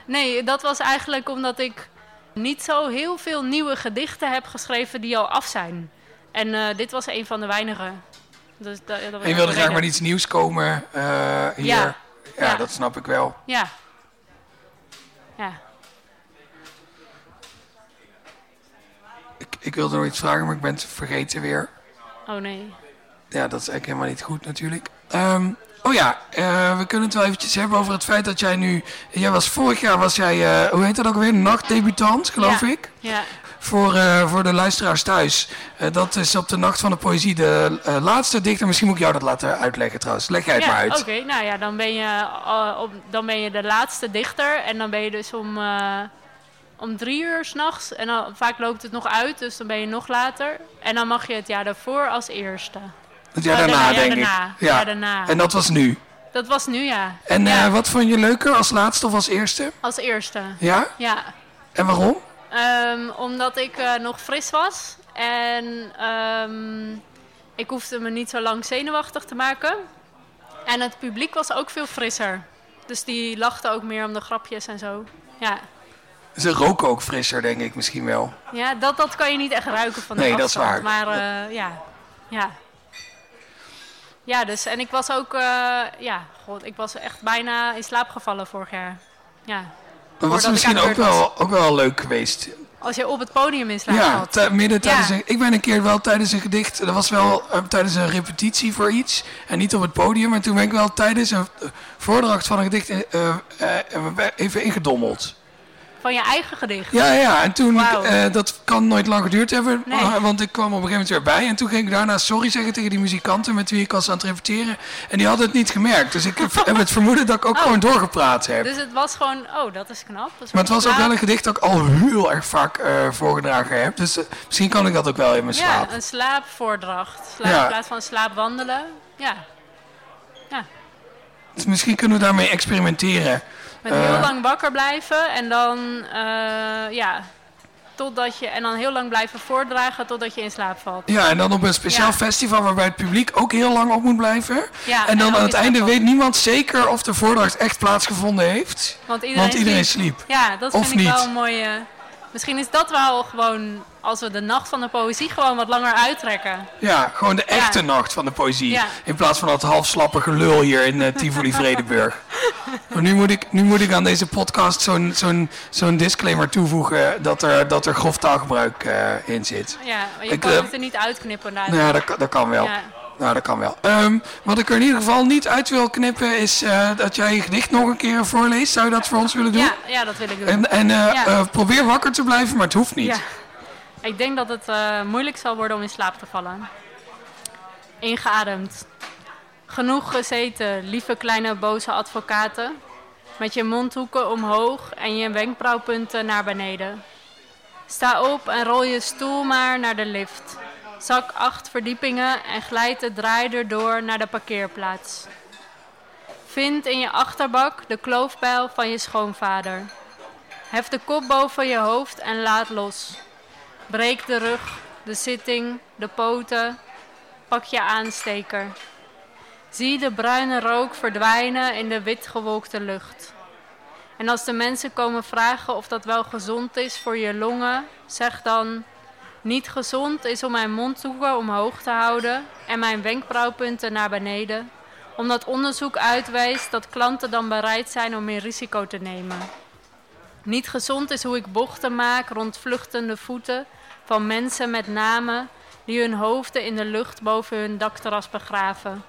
Nee, dat was eigenlijk omdat ik niet zo heel veel nieuwe gedichten heb geschreven die al af zijn. En eh, dit was een van de weinige. Dus dat, dat en je wilde de graag met iets nieuws komen eh, hier. Ja. Ja. Ja. dat snap ik wel. Ja. Ja. Ik, ik wilde nog iets vragen, maar ik ben het vergeten weer. Oh nee. Ja, dat is eigenlijk helemaal niet goed natuurlijk. Ehm, oh ja, eh, we kunnen het wel eventjes hebben over het feit dat jij nu... Jij was vorig jaar, was jij, eh, hoe heet dat ook weer? Nachtdebutant, geloof ik. Ja. Voor, eh, voor de luisteraars thuis. Eh, dat is op de Nacht van de Poëzie de eh, laatste dichter. Misschien moet ik jou dat laten uitleggen trouwens. Leg jij het maar Ja, uit. oké. Nou ja, dan ben, je, op, dan ben je de laatste dichter. En dan ben je dus om, om drie uur s'nachts. En dan, vaak loopt het nog uit, dus dan ben je nog later. En dan mag je het jaar daarvoor als eerste. Het jaar Oh, daarna, daarna, ja, denk daarna. ik. Ja, daarna. En dat was nu. Dat was nu, ja. En Ja. wat vond je leuker, als laatste of als eerste? Als eerste, Ja? ja. En waarom? Ehm, omdat ik eh, nog fris was. En ehm, ik hoefde me niet zo lang zenuwachtig te maken. En het publiek was ook veel frisser. Dus die lachten ook meer om de grapjes en zo. Ja, Ze roken ook frisser, denk ik misschien wel. ja dat, dat kan je niet echt ruiken van de Nee, dat is afstand. waar. Maar eh, ja, ja. Ja, dus en ik was ook, eh, ja, god, ik was echt bijna in slaap gevallen vorig jaar. Ja, Dat was misschien ook wel, ook wel leuk geweest. als je op het podium slaap Ja, midden tijdens Ja. een, ik ben een keer wel tijdens een gedicht, dat was wel eh, tijdens een repetitie voor iets en niet op het podium. En toen ben ik wel tijdens een eh, voordracht van een gedicht eh, even ingedommeld. Van je eigen gedicht. Ja, ja, en toen, eh, dat kan nooit lang geduurd hebben, Nee. maar- want ik kwam op een gegeven moment weer bij. En toen ging ik daarna sorry zeggen tegen die muzikanten met wie ik was aan het repeteren. En die hadden het niet gemerkt, dus ik *laughs* heb het vermoeden dat ik ook Oh. gewoon doorgepraat heb. Dus het was gewoon, oh, dat is knap. Dat is Maar het was ook wel een gedicht dat ik al heel erg vaak eh, voorgedragen heb. Dus eh, misschien kan ik dat ook wel in mijn slaap. Ja, een slaapvoordracht. Slaap, Ja. In plaats van slaapwandelen. Ja, Dus misschien kunnen we daarmee experimenteren. Met Eh. heel lang wakker blijven en dan, eh, ja, totdat je, en dan heel lang blijven voordragen totdat je in slaap valt. Ja, en dan op een speciaal Ja. festival waarbij het publiek ook heel lang op moet blijven. Ja, en dan aan het einde weet niemand zeker of de voordracht echt plaatsgevonden heeft. Want iedereen, Want iedereen sliep. Ja, dat Of vind ik wel een mooie... Misschien is dat wel gewoon, als we de nacht van de poëzie gewoon wat langer uittrekken. Ja, gewoon de echte Ja. nacht van de poëzie. Ja. In plaats van dat halfslappe gelul hier in eh, Tivoli Vredenburg. *laughs* Maar nu moet ik, nu moet ik aan deze podcast zo'n zo'n zo'n disclaimer toevoegen dat er, dat er grof taalgebruik eh, in zit. Ja, maar je Ik, kan eh, het er niet uitknippen. Nou ja, dat, kan- dat kan wel. Ja. Nou, dat kan wel. Ehm, wat ik er in ieder geval niet uit wil knippen is eh, dat jij je gedicht nog een keer voorleest. Zou je dat voor ons willen doen? Ja, ja, dat wil ik doen. En, en eh, Ja. eh, probeer wakker te blijven, maar het hoeft niet. Ja. Ik denk dat het moeilijk zal worden om in slaap te vallen. Ingeademd. Genoeg gezeten, lieve kleine boze advocaten. Met je mondhoeken omhoog en je wenkbrauwpunten naar beneden. Sta op en rol je stoel maar naar de lift. Zak acht verdiepingen en glijd de draaider door naar de parkeerplaats. Vind in je achterbak de kloofpijl van je schoonvader. Hef de kop boven je hoofd en laat los. Breek de rug, de zitting, de poten. Pak je aansteker. Zie de bruine rook verdwijnen in de witgewolkte lucht. En als de mensen komen vragen of dat wel gezond is voor je longen, zeg dan: Niet gezond is om mijn mondhoeken omhoog te houden en mijn wenkbrauwpunten naar beneden, omdat onderzoek uitwijst dat klanten dan bereid zijn om meer risico te nemen. Niet gezond is hoe ik bochten maak rond vluchtende voeten van mensen met namen die hun hoofden in de lucht boven hun dakterras begraven.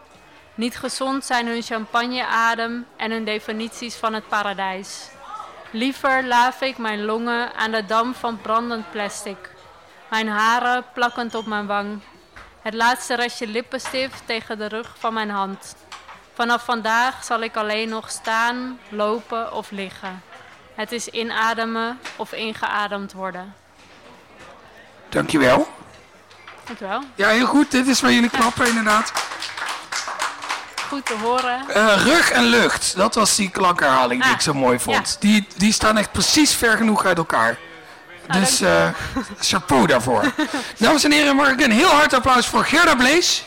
Niet gezond zijn hun champagneadem en hun definities van het paradijs. Liever laaf ik mijn longen aan de damp van brandend plastic. Mijn haren plakkend op mijn wang. Het laatste restje lippenstift tegen de rug van mijn hand. Vanaf vandaag zal ik alleen nog staan, lopen of liggen. Het is inademen of ingeademd worden. Dankjewel. Dankjewel. Ja, heel goed. Dit is waar jullie klappen, inderdaad. Goed te horen. Eh, rug en lucht, dat was die klankerhaling die Ah, ik zo mooi vond. ja. Die, die staan echt precies ver genoeg uit elkaar. Dus eh, chapeau daarvoor. *laughs* Dames en heren, mag ik een heel hard applaus voor Gerda Blees.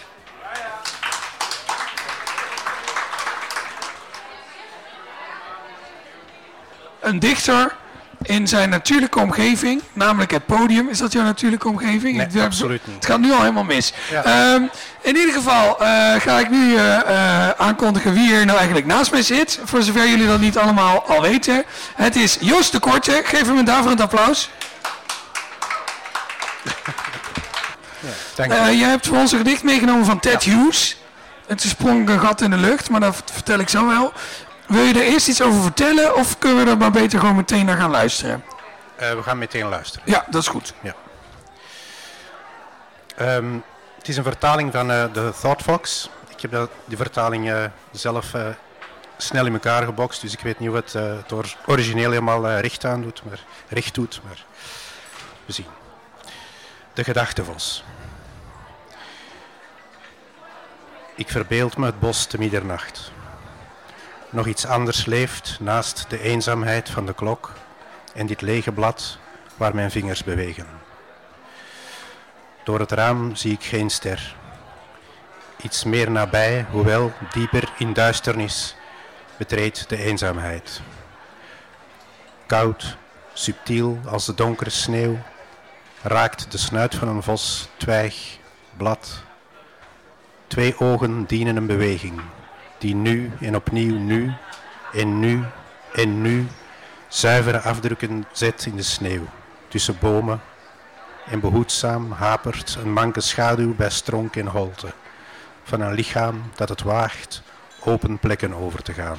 Een dichter in zijn natuurlijke omgeving, namelijk het podium. Is dat jouw natuurlijke omgeving? Nee, Ik absoluut niet. Het gaat nu al helemaal mis. Ja. Ehm, in ieder geval eh, ga ik nu eh, eh, aankondigen wie er nou eigenlijk naast mij zit. Voor zover jullie dat niet allemaal al weten. Het is Joost de Korte. Geef hem een daverend applaus. Eh, jij hebt voor ons een gedicht meegenomen van Ted Hughes. Het sprong een gat in de lucht, maar dat vertel ik zo wel. Wil je er eerst iets over vertellen of kunnen we er maar beter gewoon meteen naar gaan luisteren? Eh, we gaan meteen luisteren. Ja, dat is goed. Ehm, het is een vertaling van eh, de Thought Fox. Ik heb dat, die vertaling eh, zelf snel in elkaar gebokst, dus ik weet niet of het, het or- origineel helemaal recht aan doet, maar recht doet, maar we zien. De gedachtevos. Ik verbeeld me het bos te middernacht. Nog iets anders leeft naast de eenzaamheid van de klok en dit lege blad waar mijn vingers bewegen. Door het raam zie ik geen ster. Iets meer nabij, hoewel dieper in duisternis, betreedt de eenzaamheid. Koud, subtiel als de donkere sneeuw, raakt de snuit van een vos twijg, blad. Twee ogen dienen een beweging, die nu en opnieuw nu en nu en nu zuivere afdrukken zet in de sneeuw, tussen bomen en behoedzaam hapert een manke schaduw bij stronk en holte van een lichaam dat het waagt open plekken over te gaan.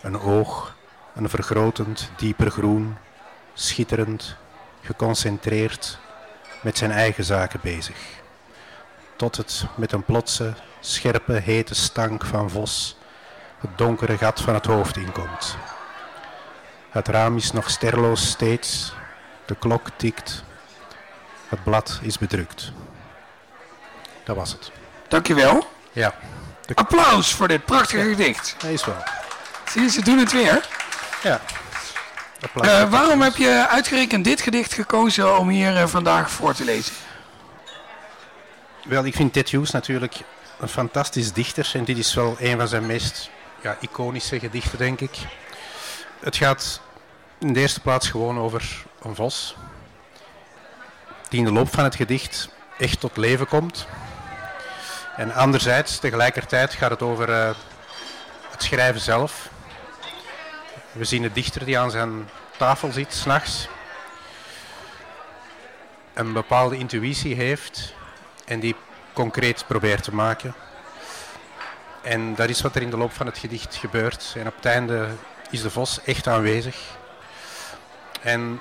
Een oog, een vergrotend dieper groen, schitterend, geconcentreerd, met zijn eigen zaken bezig. Tot het met een plotse, scherpe, hete stank van vos het donkere gat van het hoofd inkomt. Het raam is nog sterloos steeds, de klok tikt, het blad is bedrukt. Dat was het. Dankjewel. Ja, Applaus voor dit prachtige gedicht. is wel. Zie je, ze doen het weer. Ja. Applaus. Eh, waarom heb je uitgerekend dit gedicht gekozen om hier eh, vandaag voor te lezen? Wel, ik vind Ted Hughes natuurlijk een fantastisch dichter en dit is wel een van zijn meest ja, iconische gedichten, denk ik. Het gaat in de eerste plaats gewoon over een vos. Die in de loop van het gedicht echt tot leven komt. En anderzijds, tegelijkertijd gaat het over uh, het schrijven zelf. We zien de dichter die aan zijn tafel zit, s'nachts. Een bepaalde intuïtie heeft en die concreet probeert te maken. En dat is wat er in de loop van het gedicht gebeurt. En op het einde is de vos echt aanwezig. En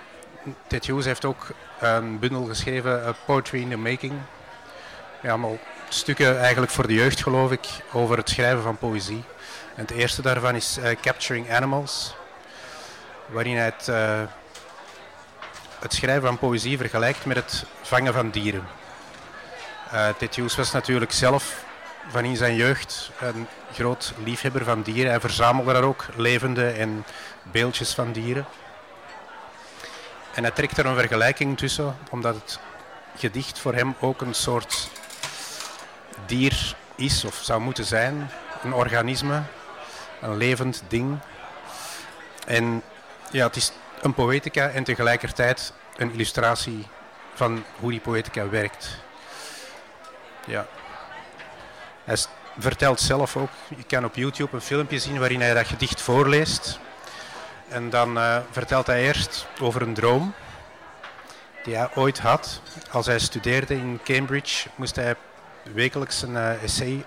Ted Hughes heeft ook een bundel geschreven, uh, Poetry in the Making. Ja, allemaal stukken eigenlijk voor de jeugd geloof ik, over het schrijven van poëzie. En het eerste daarvan is uh, Capturing Animals, waarin hij het, uh, het, schrijven van poëzie vergelijkt met het vangen van dieren. Uh, was natuurlijk zelf van in zijn jeugd een groot liefhebber van dieren. Hij verzamelde daar ook levende en beeldjes van dieren. En hij trekt er een vergelijking tussen, omdat het gedicht voor hem ook een soort dier is of zou moeten zijn. Een organisme, een levend ding. En ja, het is een poëtica en tegelijkertijd een illustratie van hoe die poëtica werkt. Ja. Hij vertelt zelf ook, je kan op YouTube een filmpje zien waarin hij dat gedicht voorleest. En dan uh, vertelt hij eerst over een droom die hij ooit had. Als hij studeerde in Cambridge moest hij wekelijks een uh, essay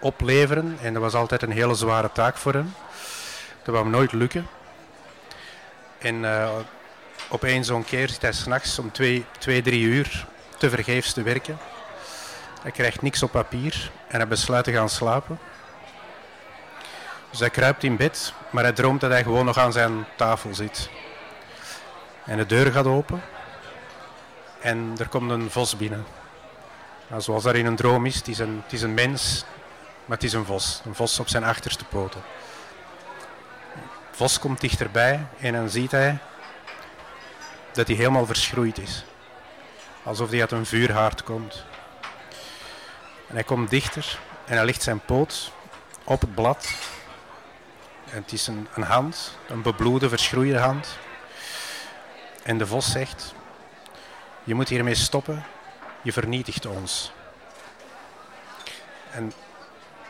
opleveren. En dat was altijd een hele zware taak voor hem. Dat wou hem nooit lukken. En uh, op één zo'n keer zit hij s'nachts om twee, twee, drie uur te vergeefs te werken. Hij krijgt niks op papier en hij besluit te gaan slapen. Dus hij kruipt in bed, maar hij droomt dat hij gewoon nog aan zijn tafel zit. En de deur gaat open en er komt een vos binnen. Nou, zoals dat in een droom is, het is een, het is een mens, maar het is een vos. Een vos op zijn achterste poten. De vos komt dichterbij en dan ziet hij dat hij helemaal verschroeid is. Alsof hij uit een vuurhaard komt. En hij komt dichter en hij legt zijn poot op het blad. En het is een, een hand, een bebloede, verschroeide hand. En de vos zegt, je moet hiermee stoppen, je vernietigt ons. En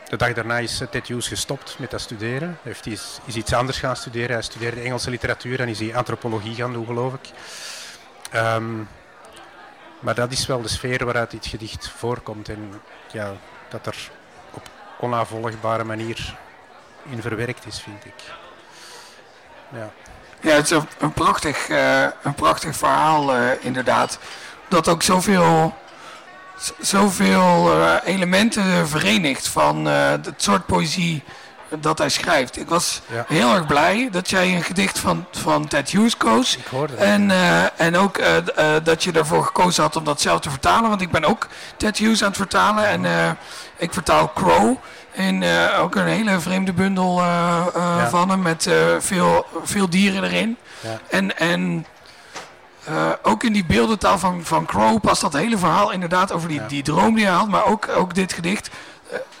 de dag daarna is Ted Hughes gestopt met dat studeren. Heeft is, iets anders gaan studeren. Hij studeerde Engelse literatuur en is hij antropologie gaan doen, geloof ik. Um, maar dat is wel de sfeer waaruit dit gedicht voorkomt. En ja, dat er op onnavolgbare manier in verwerkt is, vind ik. Ja, ja het is een, prachtig, uh, een prachtig verhaal, uh, inderdaad. Dat ook zoveel, zoveel uh, elementen verenigt van het soort poëzie dat hij schrijft. Ik was ja. heel erg blij dat jij een gedicht van, van Ted Hughes koos. Ik hoorde. En, uh, en ook uh, uh, dat je ervoor gekozen had om dat zelf te vertalen. Want ik ben ook Ted Hughes aan het vertalen. En ik vertaal Crow. En ook een hele vreemde bundel ja. van hem met veel, veel dieren erin. Ja. En, en ook in die beeldentaal van, van Crow past dat hele verhaal inderdaad over die, die droom die hij had. Maar ook, ook dit gedicht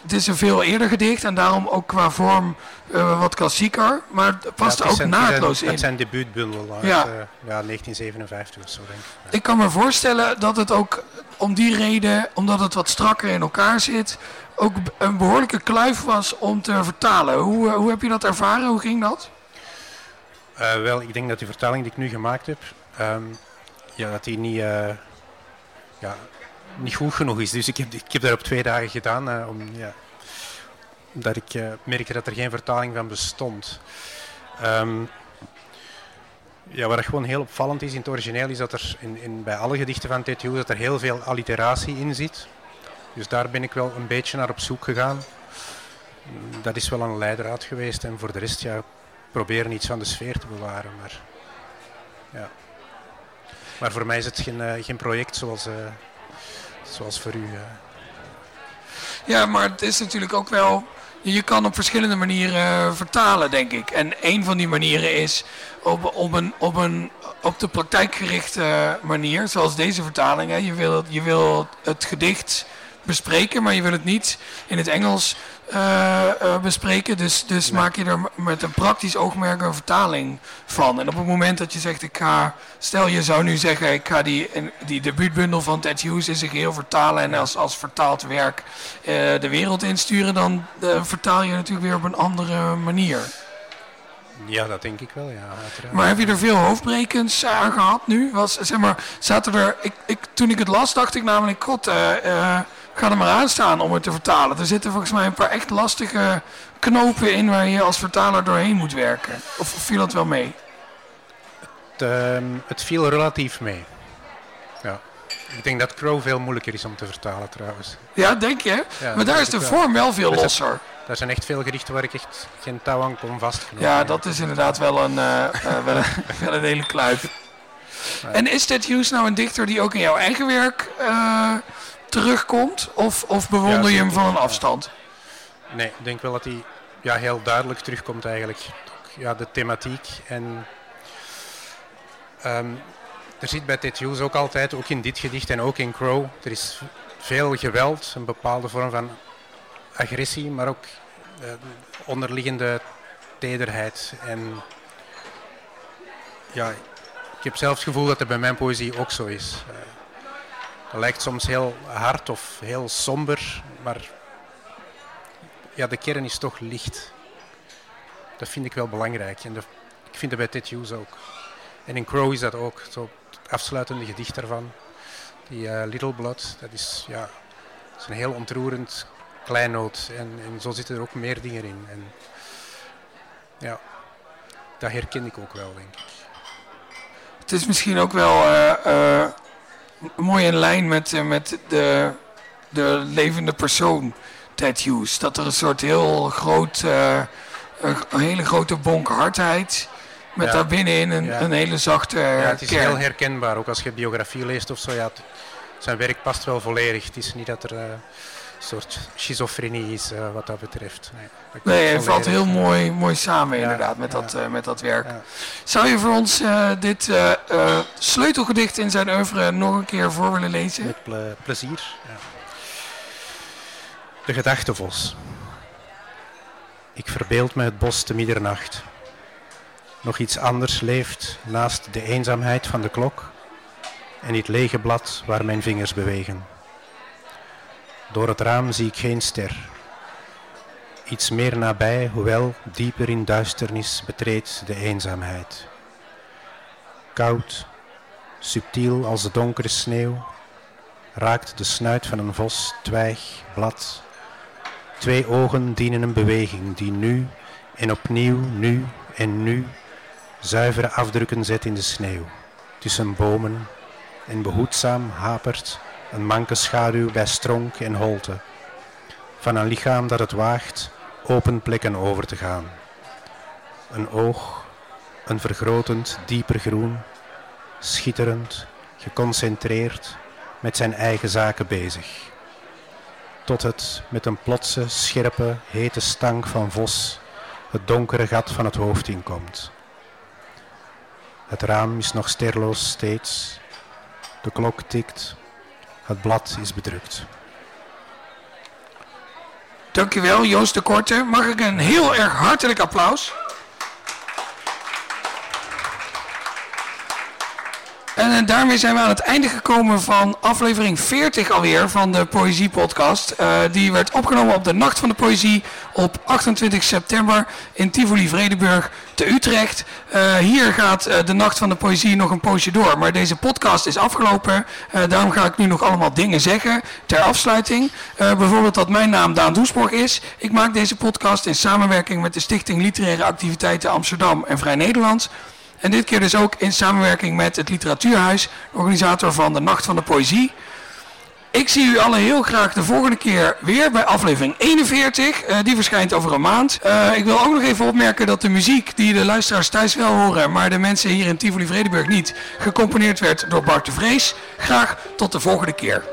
het is een veel eerder gedicht en daarom ook qua vorm uh, wat klassieker, maar het past ja, het ook naadloos in. Het zijn debuutbundel uit ja. Uh, ja, 1957 of zo denk ik. Ik kan me voorstellen dat het ook om die reden, omdat het wat strakker in elkaar zit, ook een behoorlijke kluif was om te vertalen. Hoe, uh, hoe heb je dat ervaren? Hoe ging dat? wel, ik denk dat die vertaling die ik nu gemaakt heb, um, ja, dat die niet... ja, niet goed genoeg is. Dus ik heb, ik heb dat op twee dagen gedaan, uh, om, ja, omdat ik uh, merkte dat er geen vertaling van bestond. Um, ja, wat gewoon heel opvallend is in het origineel, is dat er in, in, bij alle gedichten van TTU dat er heel veel alliteratie in zit. Dus daar ben ik wel een beetje naar op zoek gegaan. Dat is wel een leidraad geweest en voor de rest ja, proberen iets van de sfeer te bewaren. Maar, ja. maar voor mij is het geen, uh, geen project zoals, zoals voor u. Ja, maar het is natuurlijk ook wel. Je kan op verschillende manieren eh, vertalen, denk ik. En een van die manieren is op, op, een, op, een, op de praktijkgerichte manier, zoals deze vertaling. Je, wil, je wil het gedicht bespreken, maar je wil het niet in het Engels eh, eh, bespreken. Dus, dus maak je er met een praktisch oogmerk een vertaling van. En op het moment dat je zegt, ik ga, stel je zou nu zeggen, ik ga die, die debuutbundel van Ted Hughes in zijn geheel vertalen en als, als vertaald werk eh, de wereld insturen, dan vertaal je natuurlijk weer op een andere manier. Ja, dat denk ik wel, ja. Uiteraard. Maar heb je er veel hoofdbrekens aan gehad nu? Was, zeg maar, zaten er, ik, ik, toen ik het las, dacht ik namelijk, god, ga er maar aan staan om het te vertalen. Er zitten volgens mij een paar echt lastige knopen in waar je als vertaler doorheen moet werken. Of viel dat wel mee? Het, ehm, het viel relatief mee. Ja. Ik denk dat Crow veel moeilijker is om te vertalen trouwens. Ja, denk je? maar daar is de vorm wel veel losser. Daar zijn echt veel gerichten waar ik echt geen touw aan kon vastgenomen. Ja, dat is inderdaad wel een, uh, wel, een *laughs* wel een hele kluip. En is Ted Hughes nou een dichter die ook in jouw eigen werk uh, terugkomt? Of, of bewonder je hem van een afstand? Nee, ik denk wel dat hij ja, heel duidelijk terugkomt eigenlijk. Ja, de thematiek. En um, er zit bij Ted Hughes ook altijd, ook in dit gedicht en ook in Crow, er is veel geweld, een bepaalde vorm van agressie, maar ook uh, onderliggende tederheid. En ja, ik heb zelf het gevoel dat het bij mijn poëzie ook zo is. Lijkt soms heel hard of heel somber, maar ja, de kern is toch licht. Dat vind ik wel belangrijk en ik vind dat bij Ted Hughes ook. En in Crow is dat ook, zo het afsluitende gedicht daarvan. Die uh, Little Blood, dat is, ja, is een heel ontroerend kleinoot en, en zo zitten er ook meer dingen in. En ja, dat herken ik ook wel, denk ik. Het is misschien ook wel uh, mooi in lijn met, uh, met de, de levende persoon Ted Hughes. Dat er een soort heel groot, uh, een hele grote bonk hardheid met ja. daarbinnen een, ja. een hele zachte ja, Het is kern. heel herkenbaar, ook als je biografie leest of zo. Ja, het, zijn werk past wel volledig. Het is niet dat er... Uh, soort schizofrenie is uh, wat dat betreft. Nee, dat nee het valt heel mooi, mooi samen ja, inderdaad met, ja. dat, uh, met dat werk. Ja. Zou je voor ons uh, dit sleutelgedicht in zijn oeuvre nog een keer voor willen lezen? Met ple plezier. De gedachtevos. Ik verbeeld me het bos te middernacht. Nog iets anders leeft naast de eenzaamheid van de klok en dit lege blad waar mijn vingers bewegen. Door het raam zie ik geen ster. Iets meer nabij, hoewel dieper in duisternis betreedt de eenzaamheid. Koud, subtiel als de donkere sneeuw, raakt de snuit van een vos twijg, blad. Twee ogen dienen een beweging die nu en opnieuw, nu en nu, zuivere afdrukken zet in de sneeuw, tussen bomen en behoedzaam hapert een manke schaduw bij stronk en holte, van een lichaam dat het waagt open plekken over te gaan. Een oog, een vergrotend, dieper groen, schitterend, geconcentreerd, met zijn eigen zaken bezig. Tot het met een plotse, scherpe, hete stank van vos het donkere gat van het hoofd inkomt. Het raam is nog sterloos steeds, de klok tikt, het blad is bedrukt. Dankjewel Joost de Korte. Mag ik een heel erg hartelijk applaus? En daarmee zijn we aan het einde gekomen van aflevering 40 alweer van de Poëzie Podcast. Uh, die werd opgenomen op de Nacht van de Poëzie op 28 september in Tivoli Vredenburg te Utrecht. Uh, hier gaat de Nacht van de Poëzie nog een poosje door. Maar deze podcast is afgelopen. daarom ga ik nu nog allemaal dingen zeggen ter afsluiting. bijvoorbeeld dat mijn naam Daan Doesborg is. Ik maak deze podcast in samenwerking met de Stichting Literaire Activiteiten Amsterdam en Vrij Nederland. En dit keer dus ook in samenwerking met het Literatuurhuis, organisator van de Nacht van de Poëzie. Ik zie u allen heel graag de volgende keer weer bij aflevering 41. Uh, die verschijnt over een maand. Uh, ik wil ook nog even opmerken dat de muziek die de luisteraars thuis wel horen, maar de mensen hier in Tivoli Vredenburg niet, gecomponeerd werd door Bart de Vrees. Graag tot de volgende keer.